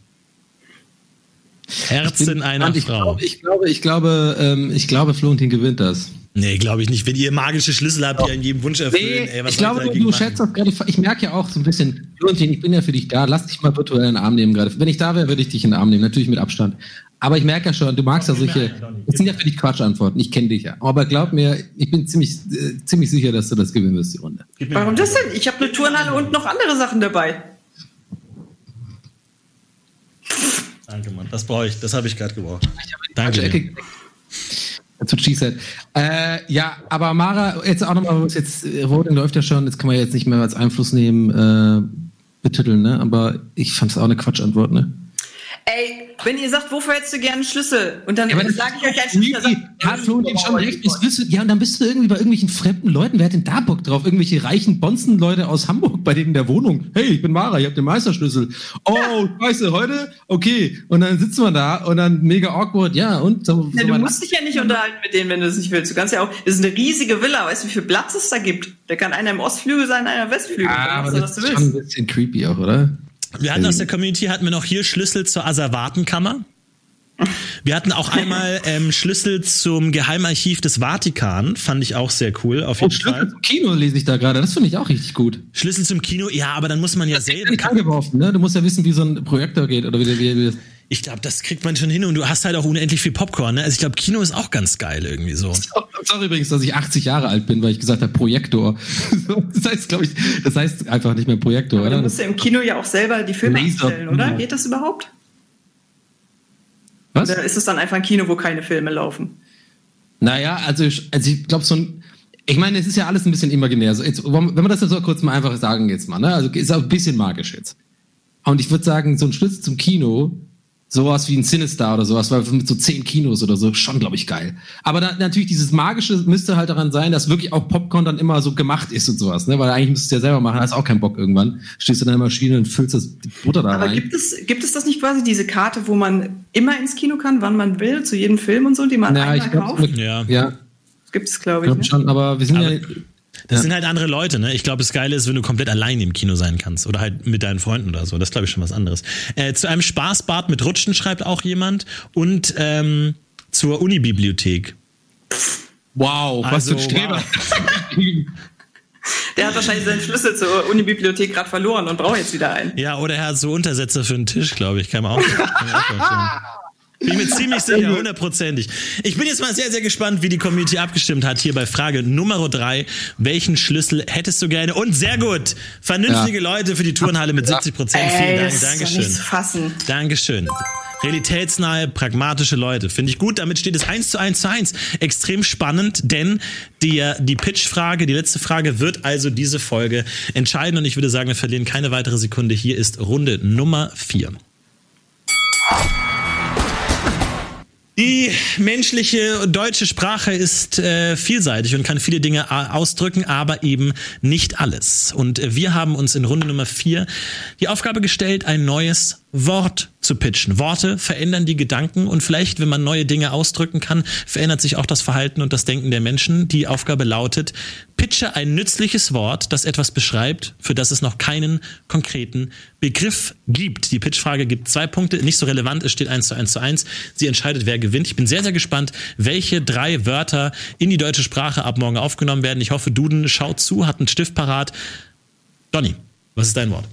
Herzen einer ich Frau. Glaube, ich glaube, ich glaube, ähm, ich glaube, Florentin gewinnt das. Nee, glaube ich nicht. Wenn ihr magische Schlüssel habt, die an jedem Wunsch erfüllen, ey, was ich soll glaube, du, du schätzt das gerade. Ich merke ja auch so ein bisschen, Florentin, ich bin ja für dich da. Lass dich mal virtuell in den Arm nehmen gerade. Wenn ich da wäre, würde ich dich in den Arm nehmen. Natürlich mit Abstand. Aber ich merke ja schon, du magst ja solche. Das sind ja für dich Quatschantworten. Ich kenne dich ja. Aber glaub mir, ich bin ziemlich, äh, ziemlich sicher, dass du das gewinnen wirst, die Runde. Warum das denn? Ich habe eine Turnhalle und noch andere Sachen dabei. Danke, Mann. Das brauche ich. Das habe ich gerade gebraucht. Falsche Danke. That's what she. Äh, ja, aber Mara, jetzt auch nochmal, jetzt, äh, Voting läuft ja schon, jetzt kann man jetzt nicht mehr als Einfluss nehmen, äh, betiteln, ne? Aber ich fand es auch eine Quatschantwort, ne? Ey, wenn ihr sagt, wofür hättest du gerne einen Schlüssel? Und dann Ja, das sage ich euch einen Schlüssel. sagt- hat Florian schon recht. Ich wüsste, ja, und dann bist du irgendwie bei irgendwelchen fremden Leuten. Wer hat denn da Bock drauf? Irgendwelche reichen Bonzen-Leute aus Hamburg bei denen in der Wohnung. Hey, ich bin Mara, ich habe den Meisterschlüssel. Oh, scheiße, heute? Okay. Und dann sitzt man da und dann mega awkward. Ja, und so. Ja, so du musst dich ja nicht unterhalten mit denen, wenn du es nicht willst. Du kannst ja auch, es ist eine riesige Villa, weißt du, wie viel Platz es da gibt? Da kann einer im Ostflügel sein, einer im Westflügel. Ah, Dann aber du, das ist du schon ein bisschen creepy auch, oder? Wir hatten aus der Community hatten wir noch hier Schlüssel zur Asservatenkammer. Wir hatten auch einmal ähm, Schlüssel zum Geheimarchiv des Vatikan, fand ich auch sehr cool, auf Und jeden Schlüssel Fall. zum Kino lese ich da gerade. Das finde ich auch richtig gut. Schlüssel zum Kino, ja, aber dann muss man ja selber. angeworfen, ne? Du musst ja wissen, wie so ein Projektor geht oder wie, wie, wie Ich glaube, das kriegt man schon hin und du hast halt auch unendlich viel Popcorn. Ne? Also ich glaube, Kino ist auch ganz geil irgendwie so. Sorry übrigens, dass ich 80 Jahre alt bin, weil ich gesagt habe Projektor. Das heißt, glaube ich, das heißt einfach nicht mehr Projektor, Aber du oder? musst ja im Kino ja auch selber die Filme Laser- abstellen, oder? Ja. Geht das überhaupt? Was? Oder ist es dann einfach ein Kino, wo keine Filme laufen? Naja, also ich, also ich glaube so ein. Ich meine, es ist ja alles ein bisschen imaginär. So, jetzt, wenn wir das jetzt so kurz mal einfach sagen jetzt mal, ne? Also ist auch ein bisschen magisch jetzt. Und ich würde sagen, so ein Schlüssel zum Kino, sowas wie ein Sinister oder sowas, weil mit so zehn Kinos oder so, schon, glaube ich, geil. Aber da, natürlich, dieses Magische müsste halt daran sein, dass wirklich auch Popcorn dann immer so gemacht ist und sowas, ne? Weil eigentlich müsstest du es ja selber machen, hast auch keinen Bock irgendwann. Stehst du in der Maschine und füllst das die Butter da Aber rein. gibt es, gibt es das nicht quasi, diese Karte, wo man immer ins Kino kann, wann man will, zu jedem Film und so, die man ja, einmal ich glaube kauft? Ja. ja, Gibt es, glaube ich. glaub Ne? schon, aber wir sind Aber- ja. Das Ja. sind halt andere Leute, ne? Ich glaube, das Geile ist, wenn du komplett allein im Kino sein kannst. Oder halt mit deinen Freunden oder so. Das glaube ich schon was anderes. Äh, zu einem Spaßbad mit Rutschen schreibt auch jemand. Und ähm, zur Unibibliothek. Wow, was Also, für ein Streber. Der hat wahrscheinlich seinen Schlüssel zur Unibibliothek gerade verloren und braucht jetzt wieder einen. Ja, oder er hat so Untersetzer für einen Tisch, glaube ich. Kann man auch, kann man auch. Bin mir ziemlich sicher, hundertprozentig. Ich bin jetzt mal sehr, sehr gespannt, wie die Community abgestimmt hat hier bei Frage Nummer drei. Welchen Schlüssel hättest du gerne? Und sehr gut. Vernünftige Leute für die Turnhalle mit 70 Prozent. Vielen Dank. Dankeschön. nicht zu fassen. Dankeschön. Realitätsnahe, pragmatische Leute. Finde ich gut. Damit steht es 1 zu 1 zu 1. Extrem spannend, denn die, die Pitch-Frage, die letzte Frage wird also diese Folge entscheiden. Und ich würde sagen, wir verlieren keine weitere Sekunde. Hier ist Runde Nummer 4. Die menschliche deutsche Sprache ist äh, vielseitig und kann viele Dinge a- ausdrücken, aber eben nicht alles. Und äh, wir haben uns in Runde Nummer vier die Aufgabe gestellt, ein neues Wort zu pitchen. Worte verändern die Gedanken und vielleicht, wenn man neue Dinge ausdrücken kann, verändert sich auch das Verhalten und das Denken der Menschen. Die Aufgabe lautet, pitche ein nützliches Wort, das etwas beschreibt, für das es noch keinen konkreten Begriff gibt. Die Pitchfrage gibt zwei Punkte, nicht so relevant, es steht 1 zu 1 zu 1. Sie entscheidet, wer gewinnt. Ich bin sehr, sehr gespannt, welche drei Wörter in die deutsche Sprache ab morgen aufgenommen werden. Ich hoffe, Duden schaut zu, hat einen Stift parat. Donny, was ist dein Wort?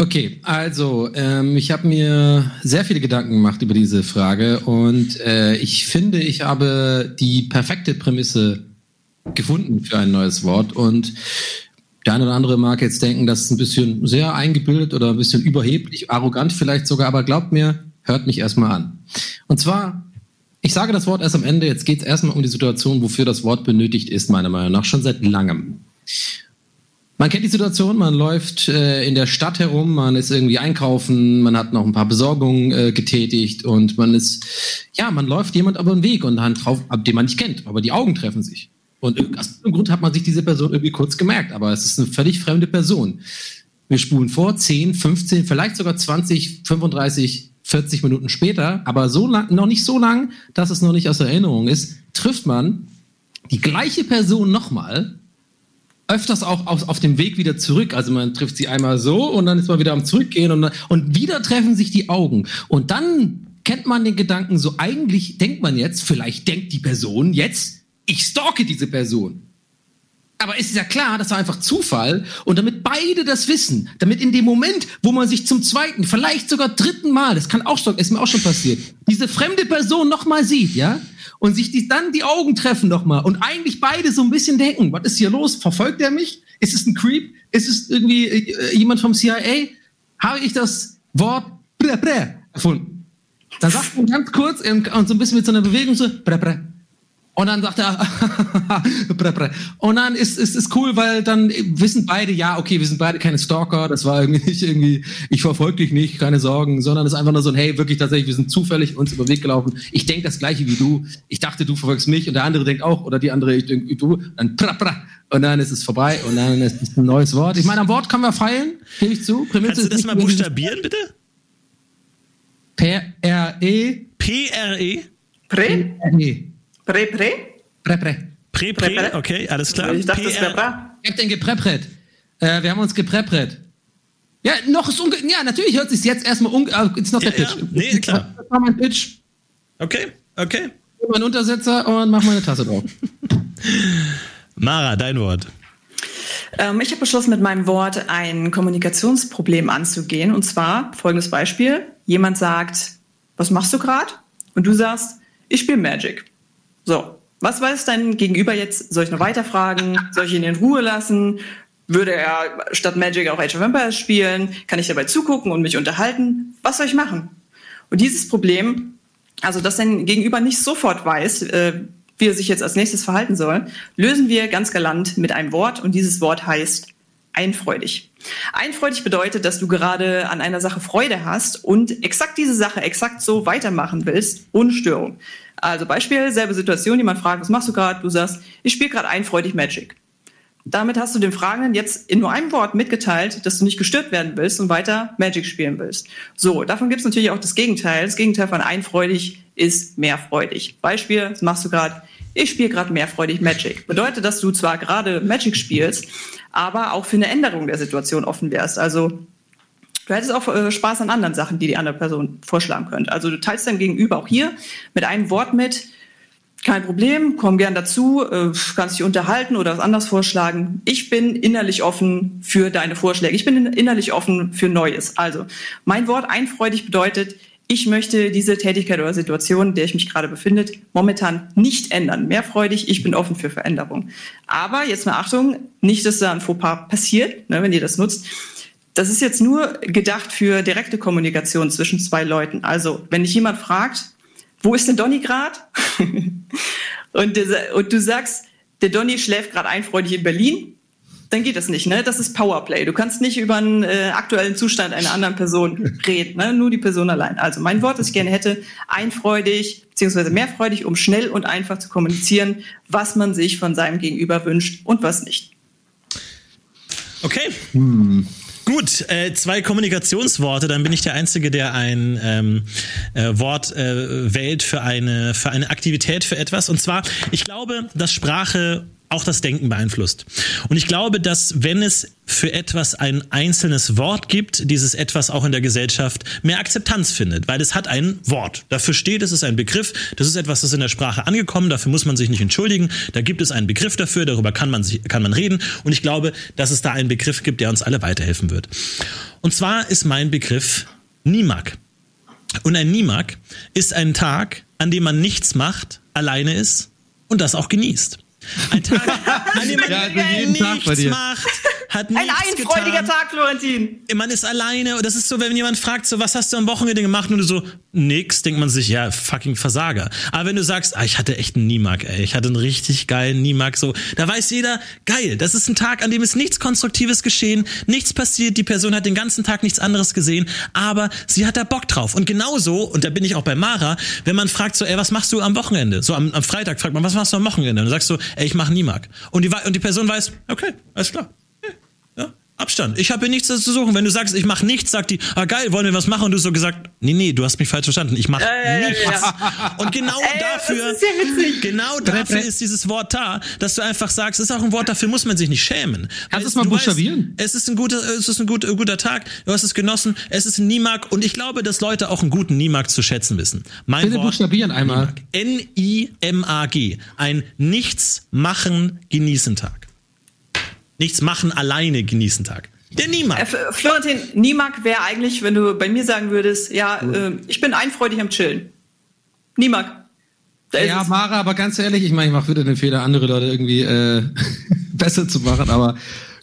Okay, also ähm, ich habe mir sehr viele Gedanken gemacht über diese Frage und äh, ich finde, ich habe die perfekte Prämisse gefunden für ein neues Wort und der eine oder andere mag jetzt denken, das ist ein bisschen sehr eingebildet oder ein bisschen überheblich, arrogant vielleicht sogar, aber glaubt mir, hört mich erstmal an. Und zwar, ich sage das Wort erst am Ende, jetzt geht es erstmal um die Situation, wofür das Wort benötigt ist, meiner Meinung nach, schon seit langem. Man kennt die Situation, man läuft äh, in der Stadt herum, man ist irgendwie einkaufen, man hat noch ein paar Besorgungen äh, getätigt und man ist, ja, man läuft jemand über den Weg und dann drauf, ab den man nicht kennt, aber die Augen treffen sich. Und aus irgendeinem Grund hat man sich diese Person irgendwie kurz gemerkt, aber es ist eine völlig fremde Person. Wir spulen vor, 10, 15, vielleicht sogar 20, 35, 40 Minuten später, aber so lang, noch nicht so lang, dass es noch nicht aus Erinnerung ist, trifft man die gleiche Person nochmal öfters auch auf, auf dem Weg wieder zurück. Also man trifft sie einmal so und dann ist man wieder am Zurückgehen und, und wieder treffen sich die Augen. Und dann kennt man den Gedanken so, eigentlich denkt man jetzt, vielleicht denkt die Person jetzt, ich stalke diese Person. Aber es ist ja klar, das war einfach Zufall. Und damit beide das wissen, damit in dem Moment, wo man sich zum zweiten, vielleicht sogar dritten Mal, das kann auch schon, ist mir auch schon passiert, diese fremde Person nochmal sieht, ja? Und sich die, dann die Augen treffen nochmal und eigentlich beide so ein bisschen denken, was ist hier los? Verfolgt er mich? Ist es ein Creep? Ist es irgendwie äh, jemand vom CIA? Habe ich das Wort brä, brä erfunden? Dann sagt man ganz kurz ähm, und so ein bisschen mit so einer Bewegung so brä, brä. Und dann sagt er, und dann ist ist ist cool, weil dann wissen beide, ja, okay, wir sind beide keine Stalker, das war irgendwie nicht irgendwie, ich verfolge dich nicht, keine Sorgen, sondern es ist einfach nur so ein, hey, wirklich tatsächlich, wir sind zufällig uns über den Weg gelaufen. Ich denke das gleiche wie du. Ich dachte, du verfolgst mich und der andere denkt auch, oder die andere, ich denke, du, dann pra, pra, und dann ist es vorbei und dann ist es ein neues Wort. Ich meine, am Wort können wir feilen, gebe ich zu. Prämisse Kannst du das mal buchstabieren, bitte? P-R-E? E. Pre, pre. Pre, pre, pre. okay, alles klar. Ich dachte, das wäre PR. bra. Ich hab den gepreppret. Äh, wir haben uns gepreppret. Ja, noch ist unge ja, natürlich hört sich jetzt erstmal unge äh, ist noch der Ja, ja. Pitch. Nee, klar. Das war mein Pitch. Okay, okay. Mein Untersetzer und mach mal eine Tasse drauf. Mara, dein Wort. Ähm, ich habe beschlossen, mit meinem Wort ein Kommunikationsproblem anzugehen. Und zwar folgendes Beispiel. Jemand sagt, was machst du gerade? Und du sagst, ich spiele Magic. So, was weiß dein Gegenüber jetzt? Soll ich noch weiterfragen? Soll ich ihn in Ruhe lassen? Würde er statt Magic auch Age of Empires spielen? Kann ich dabei zugucken und mich unterhalten? Was soll ich machen? Und dieses Problem, also dass dein Gegenüber nicht sofort weiß, äh, wie er sich jetzt als nächstes verhalten soll, lösen wir ganz galant mit einem Wort und dieses Wort heißt einfreudig. Einfreudig bedeutet, dass du gerade an einer Sache Freude hast und exakt diese Sache exakt so weitermachen willst, ohne Störung. Also Beispiel, selbe Situation, jemand fragt, was machst du gerade? Du sagst, ich spiele gerade einfreudig Magic. Damit hast du dem Fragenden jetzt in nur einem Wort mitgeteilt, dass du nicht gestört werden willst und weiter Magic spielen willst. So, davon gibt es natürlich auch das Gegenteil. Das Gegenteil von einfreudig ist mehrfreudig. Beispiel, das machst du gerade, ich spiele gerade mehrfreudig Magic. Bedeutet, dass du zwar gerade Magic spielst, aber auch für eine Änderung der Situation offen wärst. Also du hättest auch äh, Spaß an anderen Sachen, die die andere Person vorschlagen könnte. Also du teilst deinem Gegenüber auch hier mit einem Wort mit, kein Problem, komm gern dazu, äh, kannst dich unterhalten oder was anderes vorschlagen. Ich bin innerlich offen für deine Vorschläge. Ich bin innerlich offen für Neues. Also, mein Wort einfreudig bedeutet, ich möchte diese Tätigkeit oder Situation, in der ich mich gerade befinde, momentan nicht ändern. Mehrfreudig, ich bin offen für Veränderung. Aber jetzt mal Achtung, nicht, dass da ein Fauxpas passiert, ne, wenn ihr das nutzt. Das ist jetzt nur gedacht für direkte Kommunikation zwischen zwei Leuten. Also, wenn dich jemand fragt, wo ist denn Donny gerade? und, und du sagst, der Donny schläft gerade einfreudig in Berlin, dann geht das nicht, ne? Das ist Powerplay. Du kannst nicht über einen äh, aktuellen Zustand einer anderen Person reden, ne? Nur die Person allein. Also mein Wort, das ich gerne hätte, einfreudig beziehungsweise mehrfreudig, um schnell und einfach zu kommunizieren, was man sich von seinem Gegenüber wünscht und was nicht. Okay. Gut, äh, zwei Kommunikationsworte, dann bin ich der Einzige, der ein ähm, äh, Wort äh, wählt für eine, für eine Aktivität, für etwas. Und zwar, ich glaube, dass Sprache auch das Denken beeinflusst. Und ich glaube, dass wenn es für etwas ein einzelnes Wort gibt, dieses etwas auch in der Gesellschaft mehr Akzeptanz findet, weil es hat ein Wort. Dafür steht, es ist ein Begriff, das ist etwas, das in der Sprache angekommen, dafür muss man sich nicht entschuldigen, da gibt es einen Begriff dafür, darüber kann man, sich, kann man reden und ich glaube, dass es da einen Begriff gibt, der uns alle weiterhelfen wird. Und zwar ist mein Begriff Nimak. Und ein Nimak ist ein Tag, an dem man nichts macht, alleine ist und das auch genießt. Ein Tag, an dem man Ja, also jeden Tag bei nichts dir. macht, hat Ein einfreudiger getan. Tag, Florentin. Man ist alleine und das ist so, wenn jemand fragt, so, was hast du am Wochenende gemacht? Und du so, nix, denkt man sich, ja, fucking Versager. Aber wenn du sagst, ah, ich hatte echt einen Niemark, ey, ich hatte einen richtig geilen Niemark, so, da weiß jeder, geil, das ist ein Tag, an dem ist nichts Konstruktives geschehen, nichts passiert, die Person hat den ganzen Tag nichts anderes gesehen, aber sie hat da Bock drauf. Und genauso, und da bin ich auch bei Mara, wenn man fragt so, ey, was machst du am Wochenende? So am, am Freitag fragt man, was machst du am Wochenende? Und dann sagst du, ey, ich mache Niemark. Und die, und die Person weiß, okay, alles klar. Ja, Abstand. Ich habe hier nichts zu suchen. Wenn du sagst, ich mache nichts, sagt die, ah geil, wollen wir was machen? Und du hast so gesagt, nee, nee, du hast mich falsch verstanden. Ich mache ja, ja, nichts. Und genau Ey, dafür, ist ja genau dafür ist dieses Wort da, dass du einfach sagst, es ist auch ein Wort, dafür muss man sich nicht schämen. Kannst du es mal weißt, buchstabieren? Es ist ein guter, es ist ein guter, guter Tag. Du hast es genossen. Es ist ein Niemark und ich glaube, dass Leute auch einen guten Niemark zu schätzen wissen. Mein Bitte Wort, buchstabieren einmal. N-I-M-A-G. Ein Nichts machen genießen Tag. Nichts machen alleine genießen Tag. Der Äh, Niemark. F- Florentin, Niemark wäre eigentlich, wenn du bei mir sagen würdest, ja, äh, ich bin einfreudig am Chillen. Niemark. Ist Ja. Mara, aber ganz ehrlich, ich meine, ich mache wieder den Fehler, andere Leute irgendwie äh, besser zu machen, aber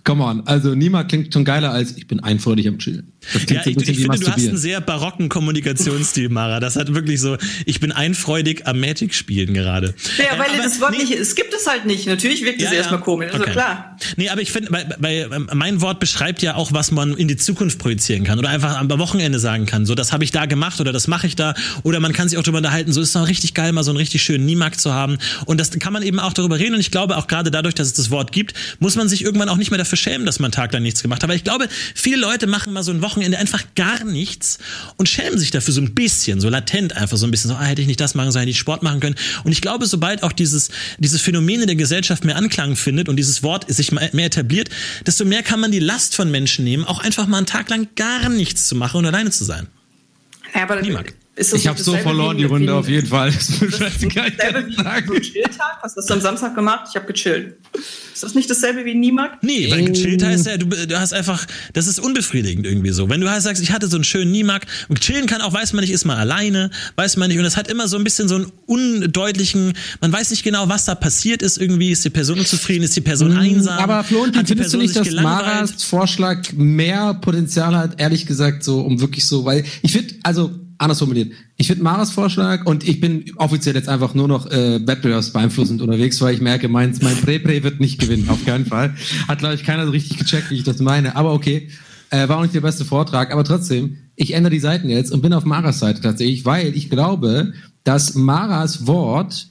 come on. Also niemand klingt schon geiler als ich bin einfreudig am Chillen. Ja, so ich, ich finde, du hast einen sehr barocken Kommunikationsstil, Mara. Das hat wirklich so, ich bin einfreudig am Magic spielen gerade. Ja, Äh, weil aber- das Wort nee, nicht, es gibt es halt nicht. Natürlich wirkt es erstmal komisch, also okay. klar. Nee, aber ich finde, bei, bei, ähm, mein Wort beschreibt ja auch, was man in die Zukunft projizieren kann oder einfach am Wochenende sagen kann. So, das habe ich da gemacht oder das mache ich da. Oder man kann sich auch darüber unterhalten, so ist es doch richtig geil, mal so einen richtig schönen Niemarkt zu haben. Und das kann man eben auch darüber reden. Und ich glaube, auch gerade dadurch, dass es das Wort gibt, muss man sich irgendwann auch nicht mehr dafür schämen, dass man Tag lang nichts gemacht hat. Aber ich glaube, viele Leute machen mal so ein Wochenende einfach gar nichts und schämen sich dafür so ein bisschen, so latent einfach so ein bisschen so, ah, hätte ich nicht das machen sollen, hätte ich Sport machen können. Und ich glaube, sobald auch dieses, dieses Phänomen in der Gesellschaft mehr Anklang findet und dieses Wort sich mehr etabliert, desto mehr kann man die Last von Menschen nehmen, auch einfach mal einen Tag lang gar nichts zu machen und alleine zu sein. Ja, aber Niemand. Ist das Ich habe so verloren die Runde auf jeden Fall. Das ist scheißegal. Dasselbe wie so ein Chilltag? Was hast du am Samstag gemacht? Ich habe gechillt. Ist das nicht dasselbe wie Niemarkt? Nee, weil gechillt heißt ja, du, du hast einfach, das ist unbefriedigend irgendwie so. Wenn du halt sagst, ich hatte so einen schönen Niemark und chillen kann auch, weiß man nicht, ist man alleine, weiß man nicht. Und das hat immer so ein bisschen so einen undeutlichen, man weiß nicht genau, was da passiert ist irgendwie. Ist die Person unzufrieden, ist die Person einsam? Mm, Aber Florentin, hat die findest du Person nicht, dass? Maras Vorschlag mehr Potenzial hat, ehrlich gesagt, so, um wirklich so, weil ich finde, also anders formuliert, ich finde Maras Vorschlag und ich bin offiziell jetzt einfach nur noch äh, wettbewerbsbeeinflussend unterwegs, weil ich merke, mein, mein Pre-Pre wird nicht gewinnen, auf keinen Fall. Hat, glaube ich, keiner so richtig gecheckt, wie ich das meine, aber okay. Äh, war auch nicht der beste Vortrag, aber trotzdem, ich ändere die Seiten jetzt und bin auf Maras Seite tatsächlich, weil ich glaube, dass Maras Wort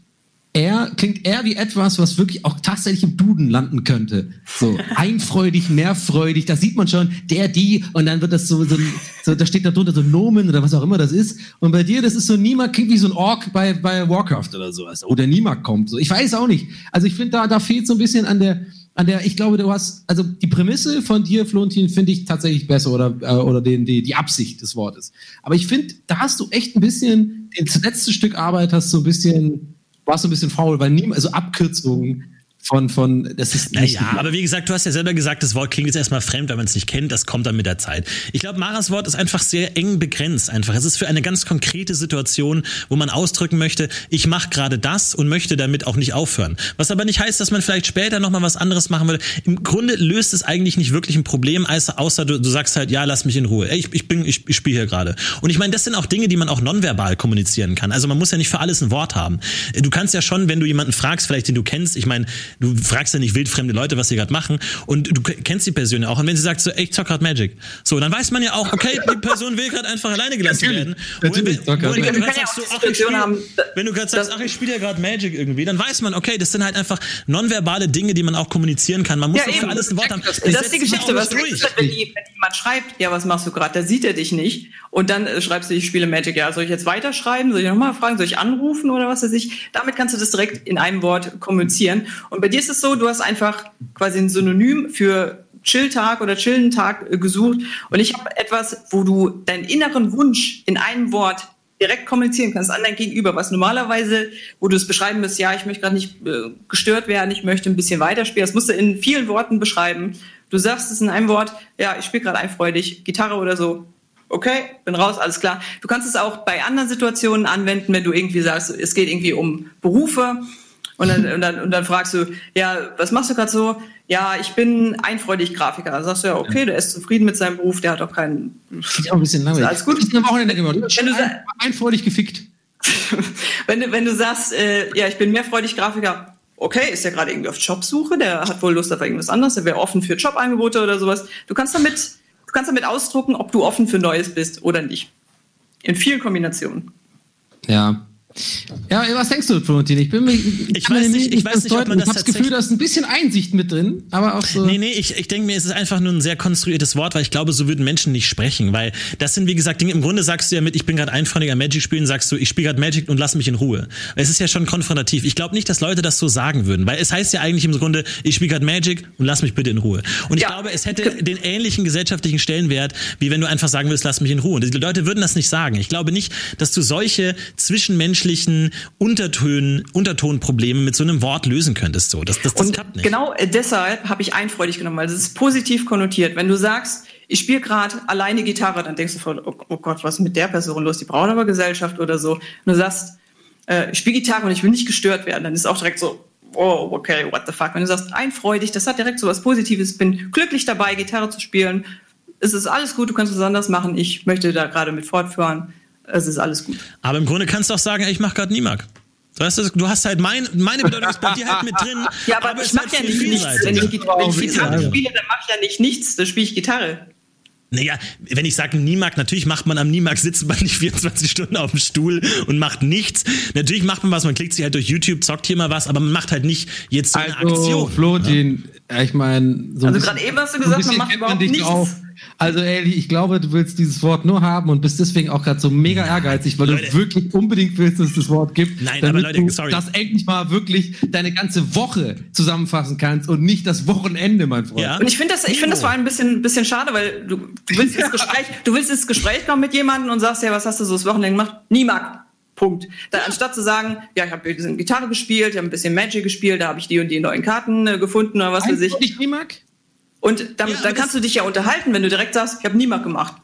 er klingt eher wie etwas, was wirklich auch tatsächlich im Duden landen könnte. So einfreudig, mehrfreudig, da sieht man schon, der, die, und dann wird das so, so, so da steht da drunter so Nomen oder was auch immer das ist. Und bei dir, das ist so niemand, klingt wie so ein Ork bei, bei Warcraft oder sowas. Oder niemand kommt. So, ich weiß auch nicht. Also ich finde, da, da fehlt so ein bisschen an der, an der, ich glaube, du hast, also die Prämisse von dir, Florentin, finde ich tatsächlich besser oder, äh, oder den, die, die Absicht des Wortes. Aber ich finde, da hast du echt ein bisschen, das letzte Stück Arbeit hast du ein bisschen, warst du ein bisschen faul, weil niemand, also Abkürzungen von, von, das ist nicht Naja, aber wie gesagt, du hast ja selber gesagt, das Wort klingt jetzt erstmal fremd, wenn man es nicht kennt, das kommt dann mit der Zeit. Ich glaube, Maras Wort ist einfach sehr eng begrenzt einfach. Es ist für eine ganz konkrete Situation, wo man ausdrücken möchte, ich mache gerade das und möchte damit auch nicht aufhören. Was aber nicht heißt, dass man vielleicht später nochmal was anderes machen würde. Im Grunde löst es eigentlich nicht wirklich ein Problem, außer du, du sagst halt, ja, lass mich in Ruhe. Ich, ich bin, ich, ich spiele hier gerade. Und ich meine, das sind auch Dinge, die man auch nonverbal kommunizieren kann. Also man muss ja nicht für alles ein Wort haben. Du kannst ja schon, wenn du jemanden fragst, vielleicht den du kennst, ich meine, du fragst ja nicht wildfremde Leute, was sie gerade machen und du kennst die Person ja auch. Und wenn sie sagt so, ey, ich zock grad Magic. So, dann weiß man ja auch, okay, die Person will gerade einfach alleine gelassen werden. natürlich, wenn, du grad sagst, so, ach, ich spiel, haben, wenn du gerade sagst, dass- ach, ich spiele ja gerade Magic irgendwie, dann weiß man, okay, das sind halt einfach nonverbale Dinge, die man auch kommunizieren kann. Man muss Ja, für alles ein Wort haben. Das ist die Geschichte. Was nicht ist wenn, die, wenn jemand schreibt, ja, was machst du gerade? Da sieht er dich nicht. Und dann äh, schreibst du, ich spiele Magic. Ja, soll ich jetzt weiterschreiben? Soll ich nochmal fragen? Soll ich anrufen oder was weiß ich? Damit kannst du das direkt in einem Wort kommunizieren. Und bei dir ist es so, du hast einfach quasi ein Synonym für Chilltag oder chillen Tag äh, gesucht. Und ich habe etwas, wo du deinen inneren Wunsch in einem Wort direkt kommunizieren kannst an dein Gegenüber, was normalerweise, wo du es beschreiben müsst, ja, ich möchte gerade nicht äh, gestört werden, ich möchte ein bisschen weiterspielen. Das musst du in vielen Worten beschreiben. Du sagst es in einem Wort, ja, ich spiele gerade einfreudig, Gitarre oder so. Okay, bin raus, alles klar. Du kannst es auch bei anderen Situationen anwenden, wenn du irgendwie sagst, es geht irgendwie um Berufe und dann, und dann, und dann fragst du, ja, was machst du gerade so? Ja, ich bin einfreudig Grafiker. Dann sagst du ja, okay, der ist zufrieden mit seinem Beruf, der hat auch keinen. Klingt auch ein bisschen langweilig. Alles gut. Ich bin am Wochenende gemacht. Wenn du sa- Einfreudig gefickt. wenn, du, wenn du sagst, äh, ja, ich bin mehrfreudig Grafiker, okay, ist ja gerade irgendwie auf Jobsuche, der hat wohl Lust auf irgendwas anderes, der wäre offen für Jobangebote oder sowas. Du kannst damit, du kannst damit ausdrucken, ob du offen für Neues bist oder nicht. In vielen Kombinationen. Ja. Ja, was denkst du, Florentin? Ich bin mir, Ich weiß nicht- ich weiß nicht, ob man das Ich habe das Gefühl, da ist ein bisschen Einsicht mit drin, aber auch so. Nee, nee, ich, ich denke mir, es ist einfach nur ein sehr konstruiertes Wort, weil ich glaube, so würden Menschen nicht sprechen, weil das sind, wie gesagt, Dinge, im Grunde sagst du ja mit, ich bin gerade einfreundig am Magic spielen, sagst du, ich spiele gerade Magic und lass mich in Ruhe. Es ist ja schon konfrontativ. Ich glaube nicht, dass Leute das so sagen würden, weil es heißt ja eigentlich im Grunde, ich spiele gerade Magic und lass mich bitte in Ruhe. Und ich Ja. glaube, es hätte den ähnlichen gesellschaftlichen Stellenwert, wie wenn du einfach sagen würdest, lass mich in Ruhe. Und die Leute würden das nicht sagen. Ich glaube nicht, dass du solche zwischenmenschlichen Untertönen, Untertonprobleme mit so einem Wort lösen könntest. So, das, das, das Und klappt nicht. genau äh, deshalb habe ich einfreudig genommen, weil es ist positiv konnotiert. Wenn du sagst, ich spiele gerade alleine Gitarre, dann denkst du voll, oh, oh Gott, was ist mit der Person los? Die brauchen aber Gesellschaft oder so. Und du sagst, äh, ich spiele Gitarre und ich will nicht gestört werden, dann ist auch direkt so, oh, okay, what the fuck. Wenn du sagst, einfreudig, das hat direkt so was Positives, bin glücklich dabei, Gitarre zu spielen, Es ist alles gut, du kannst es anders machen. Ich möchte da gerade mit fortfahren. Es ist alles gut. Aber im Grunde kannst du auch sagen, ey, ich mache gerade Nimak. Weißt du, du hast halt mein, meine Bedeutung ist bei dir halt mit drin. Ja, aber, es ich mache halt ja viel nicht nichts. Wenn ich, vielseitiger. Gita- wenn ich Gitarre spiele, dann mache ich ja nicht nichts. Dann spiele ich Gitarre. Naja, wenn ich sage Nimak, natürlich macht man am Nimak, sitzt man nicht 24 Stunden auf dem Stuhl und macht nichts. Natürlich macht man was, man klickt sich halt durch YouTube, zockt hier mal was, aber man macht halt nicht jetzt so eine Also, Aktion. Florentin, ja, ich meine, so Also gerade eben hast du gesagt, man macht überhaupt nichts. auch. Also Ellie, ich glaube, du willst dieses Wort nur haben und bist deswegen auch gerade so mega ehrgeizig, weil Leute. du wirklich unbedingt willst, dass es das Wort gibt. Nein, damit aber Leute, du sorry. das endlich mal wirklich deine ganze Woche zusammenfassen kannst und nicht das Wochenende, mein Freund. Ja. Und ich finde das, ich finde das vor allem ein bisschen, bisschen schade, weil du, du willst ins Gespräch, du willst ins Gespräch kommen mit jemandem und sagst ja, was hast du so das Wochenende gemacht? Niemand. Punkt. Da, anstatt zu sagen, ja, ich habe ein bisschen Gitarre gespielt, ich habe ein bisschen Magic gespielt, da habe ich die und die neuen Karten äh, gefunden oder was weiß ich. ich nie mag? Und dann, Ja, dann kannst du dich ja unterhalten, wenn du direkt sagst, ich habe niemand gemacht.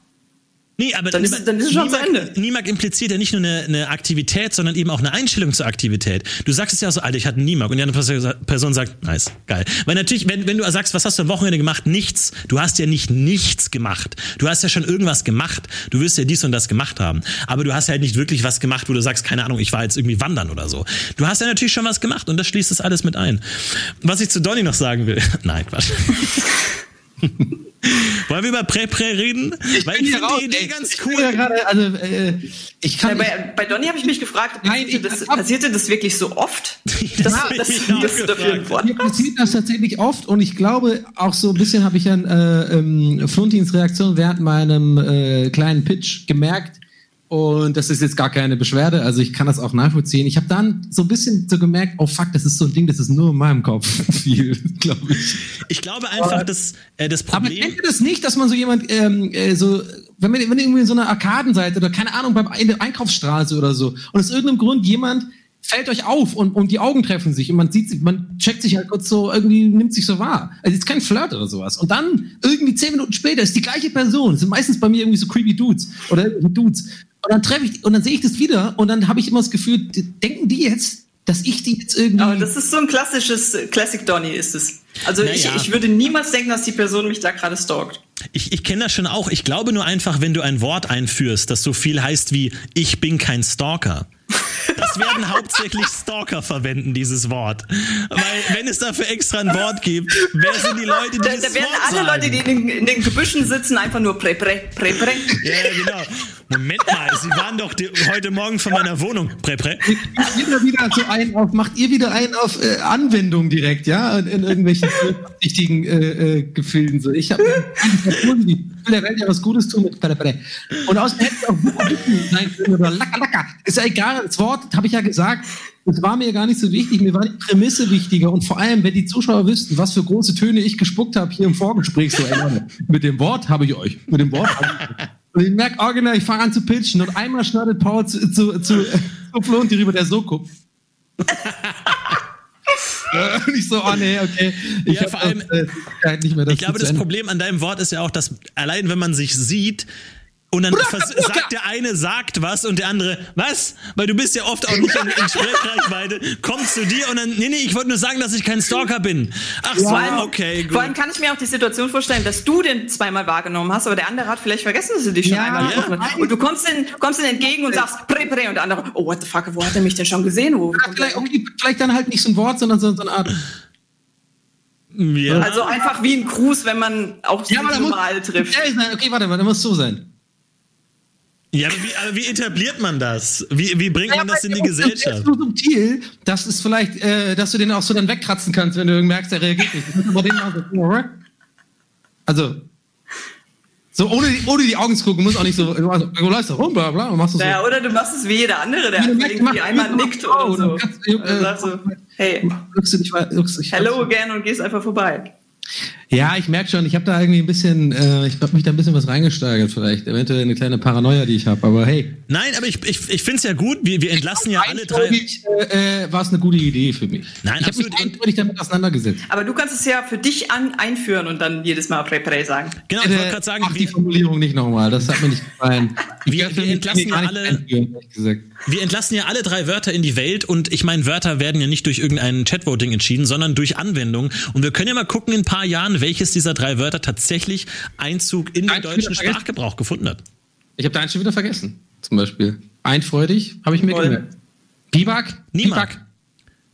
Nee, aber Dann ist es- dann ist es schon zu Nimak- Ende. Nimak impliziert ja nicht nur eine, eine Aktivität, sondern eben auch eine Einstellung zur Aktivität. Du sagst es ja so, Alter, ich hatte einen Nimak und die andere Person- sagt, nice, geil. Weil natürlich, wenn, wenn du sagst, was hast du am Wochenende gemacht? Nichts. Du hast ja nicht nichts gemacht. Du hast ja schon irgendwas gemacht. Du wirst ja dies und das gemacht haben. Aber du hast halt nicht wirklich was gemacht, wo du sagst, keine Ahnung, ich war jetzt irgendwie wandern oder so. Du hast ja natürlich schon was gemacht und das schließt das alles mit ein. Was ich zu Donny noch sagen will, nein, Quatsch. Wollen wir über Prä-Prä reden? Weil ich bin hier finde die Idee ey. ganz Ich cool. ja gerade, also, äh, ich kann Ja, bei, bei Donny habe ich mich gefragt, Nein, passierte, ich- das, passierte das wirklich so oft? Das ich auch dass du dafür ein Mir passiert das tatsächlich oft und ich glaube auch so ein bisschen habe ich an äh, ähm, Flontins Reaktion während meinem äh, kleinen Pitch gemerkt und das ist jetzt gar keine Beschwerde, also ich kann das auch nachvollziehen. Ich habe dann so ein bisschen so gemerkt, oh fuck, das ist so ein Ding, das ist nur in meinem Kopf viel, glaube ich. Ich glaube einfach, dass äh, das Aber Problem. kennt ihr das nicht, dass man so jemand, ähm, äh, so, wenn man, wenn irgendwie in so einer Arkadenseite oder keine Ahnung, beim, in der Einkaufsstraße oder so und aus irgendeinem Grund jemand fällt euch auf und, und die Augen treffen sich und man sieht sich, man checkt sich halt kurz so, irgendwie nimmt sich so wahr. Also jetzt kein Flirt oder sowas. Und dann irgendwie zehn Minuten später ist die gleiche Person. Das sind meistens bei mir irgendwie so creepy Dudes oder Dudes. Und dann treffe ich, und dann sehe ich das wieder und dann habe ich immer das Gefühl, denken die jetzt, dass ich die jetzt irgendwie. Aber das ist so ein klassisches äh, Classic Donny ist es. Also ich, Naja. ich würde niemals denken, dass die Person mich da gerade stalkt. Ich, ich kenne das schon auch. Ich glaube nur einfach, wenn du ein Wort einführst, das so viel heißt wie ich bin kein Stalker. Das werden hauptsächlich Stalker verwenden, dieses Wort. Weil wenn es dafür extra ein Wort gibt, wer sind die Leute, die Da, das da werden Wort alle sagen? Leute, die in den, in den Gebüschen sitzen, einfach nur pre, pre, pre, pre. Ja, genau. Moment mal, Sie waren doch die, heute Morgen von meiner Wohnung. Prä, prä. Macht ihr wieder so einen auf, macht ihr wieder einen auf äh, Anwendung direkt, ja? In, in irgendwelchen wichtigen äh, äh, Gefilden. So. Ich habe ich will der Welt ja was Gutes tun mit Pere, Pere. Und außerdem hätte es auch sein können oder Lacker Lacker. Ist ja egal, das Wort habe ich ja gesagt. Das war mir gar nicht so wichtig, mir war die Prämisse wichtiger und vor allem, wenn die Zuschauer wüssten, was für große Töne ich gespuckt habe hier im Vorgespräch, so Leute, mit dem Wort habe ich euch, mit dem Wort habe ich euch. Und ich merke original, ich fange an zu pitchen und einmal schneidet Paul zu, zu, zu, zu Flonti rüber, der so guckt. Und ich so, oh nee, okay. Ich Ja, vor allem- das, äh, nicht mehr das Ich glaube, das. Problem an deinem Wort ist ja auch, dass allein wenn man sich sieht und dann Bruder, sagt der eine sagt was und der andere was, weil du bist ja oft auch nicht in, in Sprechreichweite, kommt zu dir und dann nee nee, ich wollte nur sagen, dass ich kein Stalker bin. Ach so, Vor allem, okay, gut. vor allem kann ich mir auch die Situation vorstellen, dass du den zweimal wahrgenommen hast, aber der andere hat vielleicht vergessen, dass du dich schon Ja, einmal ja. hast. Und du kommst ihm, kommst entgegen und sagst, pre, pre, und der andere, oh, what the fuck, wo hat er mich denn schon gesehen? Wo, Ja, vielleicht, okay, vielleicht dann halt nicht so ein Wort, sondern so, so eine Art. ja. Also einfach wie ein Gruß, wenn man auch Ja, muss, normal trifft. Ja, nein, okay, warte mal, da muss so sein. Ja, aber wie, aber wie etabliert man das? Wie, wie bringt man das in die Das ist Gesellschaft? so subtil, dass es vielleicht, äh, dass du den auch so dann wegkratzen kannst, wenn du merkst, er reagiert nicht. So, also, so ohne, die- ohne die Augen zu gucken, muss auch nicht so, also, du läufst da rum, bla bla, und machst du so. Naja, oder du machst es wie jeder andere, der Ja, einfach irgendwie einmal nickt oder so. dann kannst äh, Und sagst so, hey, du dich, lückst dich- hello again und gehst einfach vorbei. Ja, ich merke schon, ich habe da irgendwie ein bisschen, äh, ich habe mich da ein bisschen was reingesteigert vielleicht. Eventuell eine kleine Paranoia, die ich habe, aber hey. Nein, aber ich, ich, ich finde es ja gut, wir, wir entlassen ja alle drei. Äh, äh, war es eine gute Idee für mich. Nein, ich habe absolut. mich eindeutig damit auseinandergesetzt. Aber du kannst es ja für dich an, einführen und dann jedes Mal pre, pre sagen. Genau, ich wollte gerade sagen, Mach die wir, Formulierung nicht nochmal, das hat mir nicht gefallen. Ich Wir- wir mich entlassen ja alle- wir entlassen ja alle drei Wörter in die Welt und ich meine, Wörter werden ja nicht durch irgendein Chatvoting entschieden, sondern durch Anwendung. Und wir können ja mal gucken in ein paar Jahren, welches dieser drei Wörter tatsächlich Einzug in den deutschen. Sprachgebrauch gefunden hat. Ich habe da eins schon wieder vergessen. Zum Beispiel. Einfreudig habe ich mir Voll. gemerkt. Biwak? Niemand.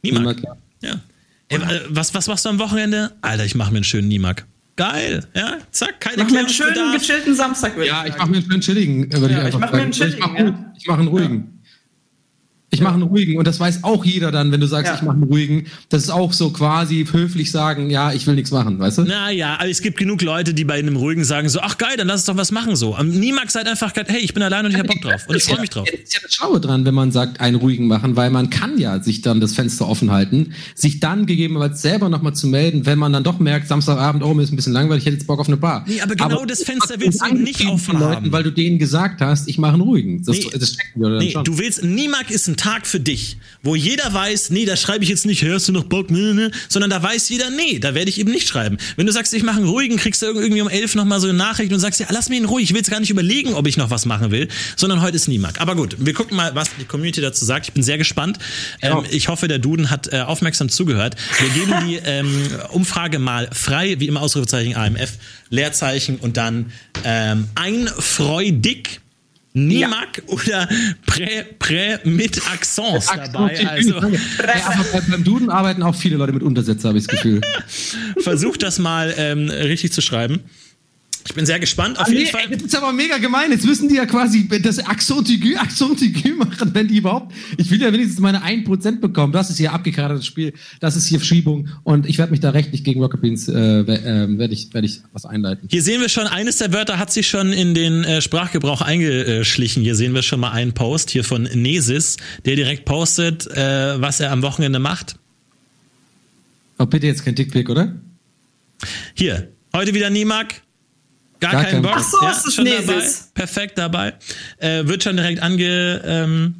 Niemand. Niemand, ja. Ja. Ey, äh, was, was machst du am Wochenende? Alter, ich mache mir einen schönen Niemak. Geil, ja, zack, keine Mach mir einen schönen, gechillten Samstag, würde Ja, ich mache mir einen schönen chilligen. äh, Würde Ja, ich einfach mach mir einen chilligen, Ich mache ja. ich mach einen ruhigen. Ich mache einen ruhigen und das weiß auch jeder dann, wenn du sagst, Ja. ich mache einen ruhigen. Das ist auch so quasi höflich sagen, ja, ich will nichts machen, weißt du? Naja, aber es gibt genug Leute, die bei einem ruhigen sagen so, ach geil, dann lass uns doch was machen so. Am seid einfach, hey, ich bin allein und ich hab Bock drauf und ich freue mich drauf. Das ist ja das Schlaue dran, wenn man sagt, einen ruhigen machen, weil man kann ja sich dann das Fenster offen halten, sich dann gegebenenfalls selber nochmal zu melden, wenn man dann doch merkt, Samstagabend, oh, mir ist ein bisschen langweilig, ich hätte jetzt Bock auf eine Bar. Nee, aber genau das Fenster willst du nicht offen Leuten, haben. weil du denen gesagt hast, ich mache einen ruhigen. Das, Nee. das Nee, du willst, Niemak ist ein Tag für dich, wo jeder weiß, nee, da schreibe ich jetzt nicht, hörst du noch Bock, ne, ne, sondern da weiß jeder, nee, da werde ich eben nicht schreiben. Wenn du sagst, ich mache einen ruhigen, kriegst du irgendwie um elf nochmal so eine Nachricht und sagst, ja, lass mich in Ruhe, ich will jetzt gar nicht überlegen, ob ich noch was machen will, sondern heute ist Niemak. Aber gut, wir gucken mal, was die Community dazu sagt. Ich bin sehr gespannt. Ähm, ich hoffe, der Duden hat äh, aufmerksam zugehört. Wir geben die ähm, Umfrage mal frei, wie immer Ausrufezeichen AMF, Leerzeichen und dann ähm, einfreudig. Niemak oder Prä, Prä mit Accents dabei. Also ja, beim Duden arbeiten auch viele Leute mit Untersetzer, habe ich das Gefühl. versucht das mal ähm, richtig zu schreiben. Ich bin sehr gespannt. Auf Ah, jeden nee, Fall. ey, das ist aber mega gemein. Jetzt müssen die ja quasi das Accent aigu machen, wenn die überhaupt. Ich will ja wenigstens meine 1% bekommen. Das ist hier abgekartetes Spiel. Das ist hier Verschiebung. Und ich werde mich da rechtlich gegen Rocket Beans, äh, äh, werde ich, werd ich was einleiten. Hier sehen wir schon, eines der Wörter hat sich schon in den äh, Sprachgebrauch eingeschlichen. Hier sehen wir schon mal einen Post hier von Nesis, der direkt postet, äh, was er am Wochenende macht. Oh, bitte jetzt kein Dickpick, oder? Hier, heute wieder Niemak. Gar, Gar keinen kein Bock. Ach so, es ist schon Nesis. dabei. Perfekt dabei. Äh, wird schon direkt ange, ähm,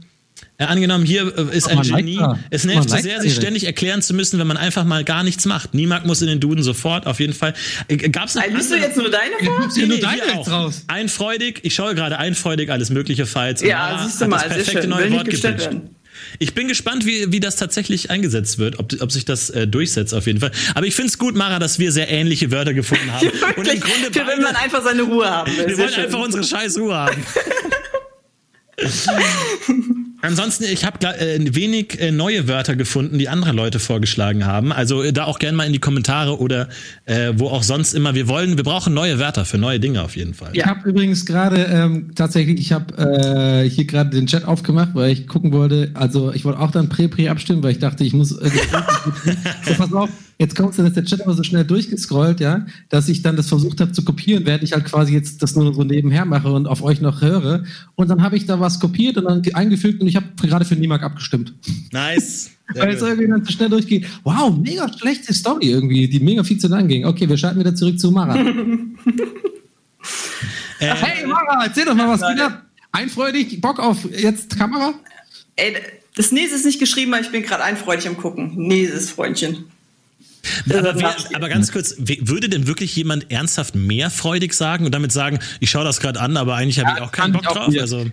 äh, angenommen. Hier äh, ist ein Genie. Leica. Es nervt so sehr, sich ständig erklären zu müssen, wenn man einfach mal gar nichts macht. Niemak muss in den Duden sofort, auf jeden Fall. Äh, Gab's noch Liest du andere- jetzt nur deine vor? gibt's ja nur Nee, deine auch. raus. Einfreudig, ich schaue gerade einfreudig alles mögliche Files. Ja, siehst du mal, das neue Will nicht Wort gepitcht. Ich bin gespannt, wie, wie das tatsächlich eingesetzt wird, ob, ob sich das äh, durchsetzt auf jeden Fall. Aber ich finde es gut, Mara, dass wir sehr ähnliche Wörter gefunden haben. Und im Grunde beide, man einfach seine Ruhe haben wir wollen einfach unsere scheiß Ruhe haben. Ansonsten, ich habe äh, wenig äh, neue Wörter gefunden, die andere Leute vorgeschlagen haben. Also äh, da auch gerne mal in die Kommentare oder äh, wo auch sonst immer. Wir wollen, wir brauchen neue Wörter für neue Dinge auf jeden Fall. Ich habe übrigens gerade ähm, tatsächlich, ich habe äh, hier gerade den Chat aufgemacht, weil ich gucken wollte, also ich wollte auch dann Prä-Prä abstimmen, weil ich dachte, ich muss. So, pass auf, jetzt kommt dann ist der Chat aber so schnell durchgescrollt, ja, dass ich dann das versucht habe zu kopieren, während ich halt quasi jetzt das nur so nebenher mache und auf euch noch höre. Und dann habe ich da was kopiert und dann eingefügt und ich habe gerade für Nimak abgestimmt. Nice. Weil es irgendwie dann zu schnell durchgeht. Wow, mega schlechte Story irgendwie, die mega viel zu lang ging. Okay, wir schalten wieder zurück zu Mara. Äh, Hey Mara, erzähl doch mal, was geht ab? Einfreudig, Bock auf jetzt Kamera? Ey, das Nes ist nicht geschrieben, aber ich bin gerade einfreudig am Gucken. Neses, Freundchen. Aber, Das wer, aber ganz kurz, würde denn wirklich jemand ernsthaft mehr freudig sagen und damit sagen, ich schaue das gerade an, aber eigentlich habe ich auch keinen Bock drauf? Also,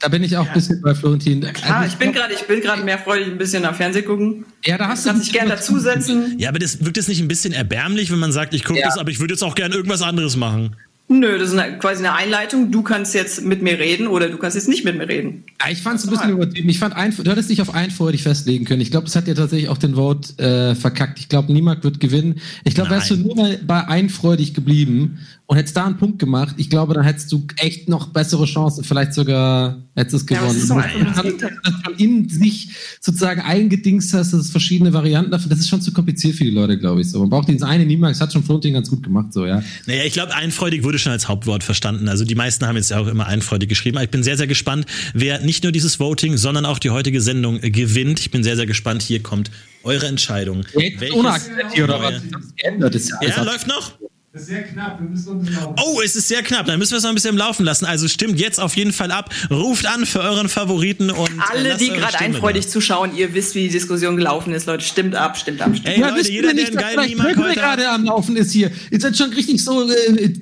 Da bin ich auch ein bisschen bei Florentin. Ah, Also ich bin gerade, ich bin gerade mehr freudig ein bisschen am Fernsehen gucken. Ja, da hast du Kannst dich gerne dazusetzen. ja, aber das wirkt es nicht ein bisschen erbärmlich, wenn man sagt, ich gucke Ja. das, aber ich würde jetzt auch gerne irgendwas anderes machen. Nö, das ist eine, quasi eine Einleitung. Du kannst jetzt mit mir reden oder du kannst jetzt nicht mit mir reden. Ja, Ich fand es ein bisschen übertrieben. Ich fand, ein, du hättest dich auf einfreudig festlegen können. Ich glaube, das hat ja tatsächlich auch den Vote äh, verkackt. Ich glaube, niemand wird gewinnen. Ich glaube, wärst du nur mal bei einfreudig geblieben und hättest da einen Punkt gemacht, ich glaube, dann hättest du echt noch bessere Chancen. Vielleicht sogar hättest du es Ja, gewonnen. ist einfach das du Gegenteil. das schon in sich sozusagen eingedingst hast, dass es verschiedene Varianten dafür. Das ist schon zu kompliziert für die Leute, glaube ich. So, man braucht dieses eine Niemax, hat schon Florentin ganz gut gemacht, so ja. Naja, ich glaube, einfreudig wurde schon als Hauptwort verstanden. Also die meisten haben jetzt ja auch immer einfreudig geschrieben. Aber ich bin sehr, sehr gespannt, wer nicht nur dieses Voting, sondern auch die heutige Sendung äh, gewinnt. Ich bin sehr, sehr gespannt. Hier kommt eure Entscheidung. Jetzt ohne Akzent hier oder was? Das geändert ist ja Ja, läuft noch? Das ist sehr knapp, wir müssen. Oh, es ist sehr knapp. Dann müssen wir es noch ein bisschen im Laufen lassen. Also stimmt jetzt auf jeden Fall ab. Ruft an für euren Favoriten und äh, Alle, die gerade einfreudig da. zuschauen, ihr wisst, wie die Diskussion gelaufen ist, Leute. Stimmt ab, stimmt ab, stimmt Ey, Ja, Leute, wisst jeder, ihr der nicht, einen geilen vielleicht Niemand heute gerade am Laufen ist hier? Ihr seid schon richtig so. Äh,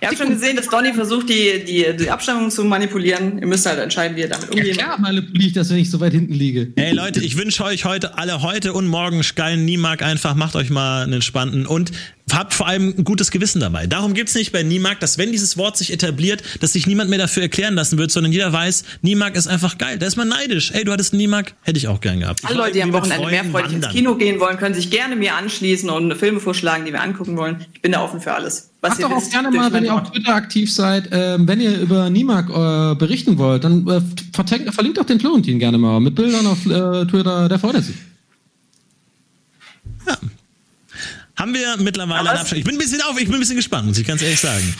Ihr habt schon gesehen, dass Donny versucht, die, die, die Abstammung zu manipulieren. Ihr müsst halt entscheiden, wie ihr damit ja, umgehen klar, manipuliere ich das, wenn ich so weit hinten liege. Ey Leute, ich wünsche euch heute alle heute und morgen geilen Niemark einfach. Macht euch mal einen entspannten und habt vor allem ein gutes Gewissen dabei. Darum gibt's nicht bei Niemark, dass wenn dieses Wort sich etabliert, dass sich niemand mehr dafür erklären lassen wird, sondern jeder weiß, Niemark ist einfach geil. Da ist man neidisch. Ey, du hattest einen Niemark, hätte ich auch gern gehabt. Alle Leute, die am Wochenende mehr Freunden freudig ins. Kino gehen wollen, können sich gerne mir anschließen und Filme vorschlagen, die wir angucken wollen. Ich bin da offen für alles. Was Macht doch auch gerne mal, wenn ihr auf. Twitter aktiv seid, ähm, wenn ihr über Nimak äh, berichten wollt, dann äh, verlinkt doch den Florentin gerne mal mit Bildern auf äh, Twitter, der freut er sich. Haben wir mittlerweile Aber eine es- Abstimmung? Ich bin ein bisschen auf, ich bin ein bisschen gespannt, muss ich ganz ehrlich sagen.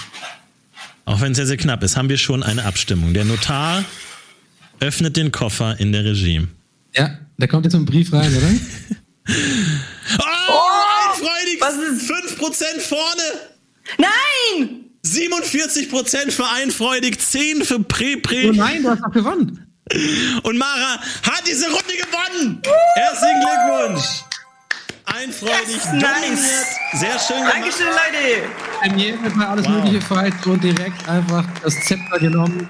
Auch wenn es sehr, sehr knapp ist, haben wir schon eine Abstimmung. Der Notar öffnet den Koffer in der Regie. Ja, der kommt jetzt mit dem Brief rein, oder? Oh, einfreudig! was ist- 5% vorne! Nein! 47% für einfreudig, 10 für Oh Pre-Pre. nein, du hast doch gewonnen. Und Mara hat diese Runde gewonnen! Herzlichen Glückwunsch! Einfreudig, Yes, dominiert. nice. Sehr schön gemacht. Dankeschön, Leute! Premiere bei alles Wow. mögliche Fight und direkt einfach das Zepter genommen.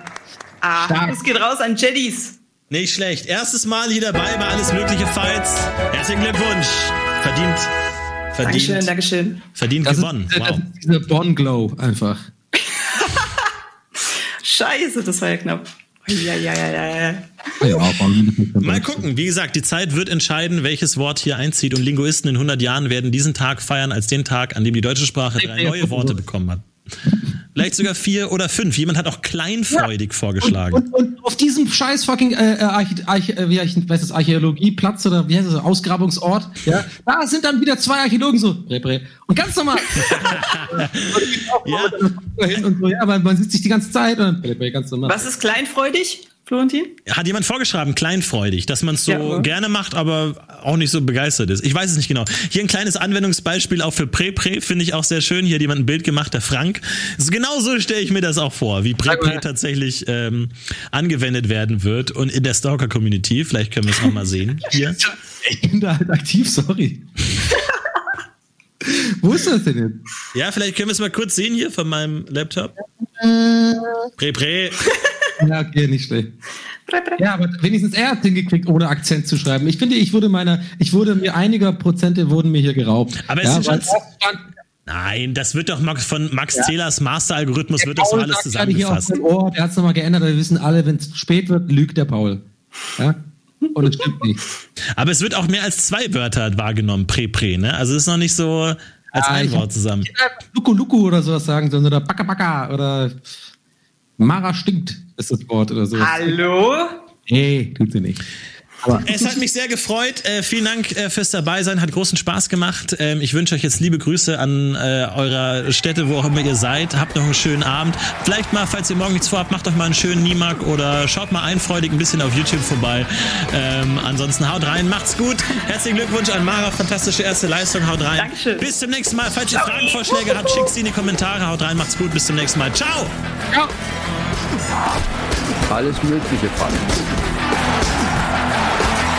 Ah, Stark. das geht raus an Jeddies. Nicht schlecht. Erstes Mal hier dabei bei alles mögliche Fights. Herzlichen Glückwunsch. Verdient. Dankeschön, Verdient. Dankeschön. Verdient Das gewonnen. ist, das Wow. ist dieser Bon Glow einfach. Scheiße, das war ja knapp. Ja, ja, ja, ja. Mal gucken. Wie gesagt, die Zeit wird entscheiden, welches Wort hier einzieht. Und Linguisten in 100 Jahren werden diesen Tag feiern als den Tag, an dem die deutsche Sprache drei neue Worte bekommen hat. Vielleicht sogar vier oder fünf. Jemand hat auch kleinfreudig vorgeschlagen. Und, und auf diesem scheiß fucking äh, äh, Arch, Arch, äh, wie heißt das, Archäologieplatz oder wie heißt das, Ausgrabungsort, ja, da sind dann wieder zwei Archäologen so, bre, bre. und ganz normal. Ja. Hin und so, ja, aber man sieht sich die ganze Zeit und dann bre, bre, ganz normal. Was ist kleinfreudig, Florentin? Hat jemand vorgeschrieben, kleinfreudig, dass man es so Ja, gerne macht, aber auch nicht so begeistert ist. Ich weiß es nicht genau. Hier ein kleines Anwendungsbeispiel auch für Prä-Prä, finde ich auch sehr schön. Hier hat jemand ein Bild gemacht, der Frank. Genau so stelle ich mir das auch vor, wie Prä-Prä Aber- tatsächlich ähm, angewendet werden wird und in der Stalker-Community. Vielleicht können wir es auch mal sehen. Hier. Ich bin da halt aktiv, sorry. Wo ist das denn jetzt? Ja, vielleicht können wir es mal kurz sehen hier von meinem Laptop. Prä-Prä. Ja, okay, nicht schlecht. Ja, aber wenigstens er hat hingekriegt, ohne Akzent zu schreiben. Ich finde, ich wurde meiner, ich wurde mir einiger Prozente wurden mir hier geraubt. Aber es ja, sind Nein, das wird doch Max von Max Zählers Master-Algorithmus, wird das alles hier auf zusammengefasst. mein Ohr, der hat es nochmal geändert, wir wissen alle, wenn es spät wird, lügt der Paul. Ja? Und es stimmt nicht. Aber es wird auch mehr als zwei Wörter wahrgenommen, Prä-Prä, ne? Also es ist noch nicht so als Ja, ein ich Wort zusammen. Luku Luku oder sowas sagen sollen oder Baka Baka oder Mara stinkt ist das Wort oder sowas. Hallo? Nee, tut sie nicht. Aber Es hat mich sehr gefreut. Äh, vielen Dank äh, fürs Dabeisein. Hat großen Spaß gemacht. Ähm, ich wünsche euch jetzt liebe Grüße an äh, eurer Städte, wo auch immer ihr seid. Habt noch einen schönen Abend. Vielleicht mal, falls ihr morgen nichts vorhabt, macht doch mal einen schönen Niemark oder schaut mal einfreudig ein bisschen auf YouTube vorbei. Ähm, ansonsten haut rein, macht's gut. Herzlichen Glückwunsch an Mara. Fantastische erste Leistung. Haut rein. Dankeschön. Bis zum nächsten Mal. Falls ihr Fragen, Vorschläge habt, schickt sie in die Kommentare. Haut rein, macht's gut. Bis zum nächsten Mal. Ciao. ja. Alles Mögliche Fight.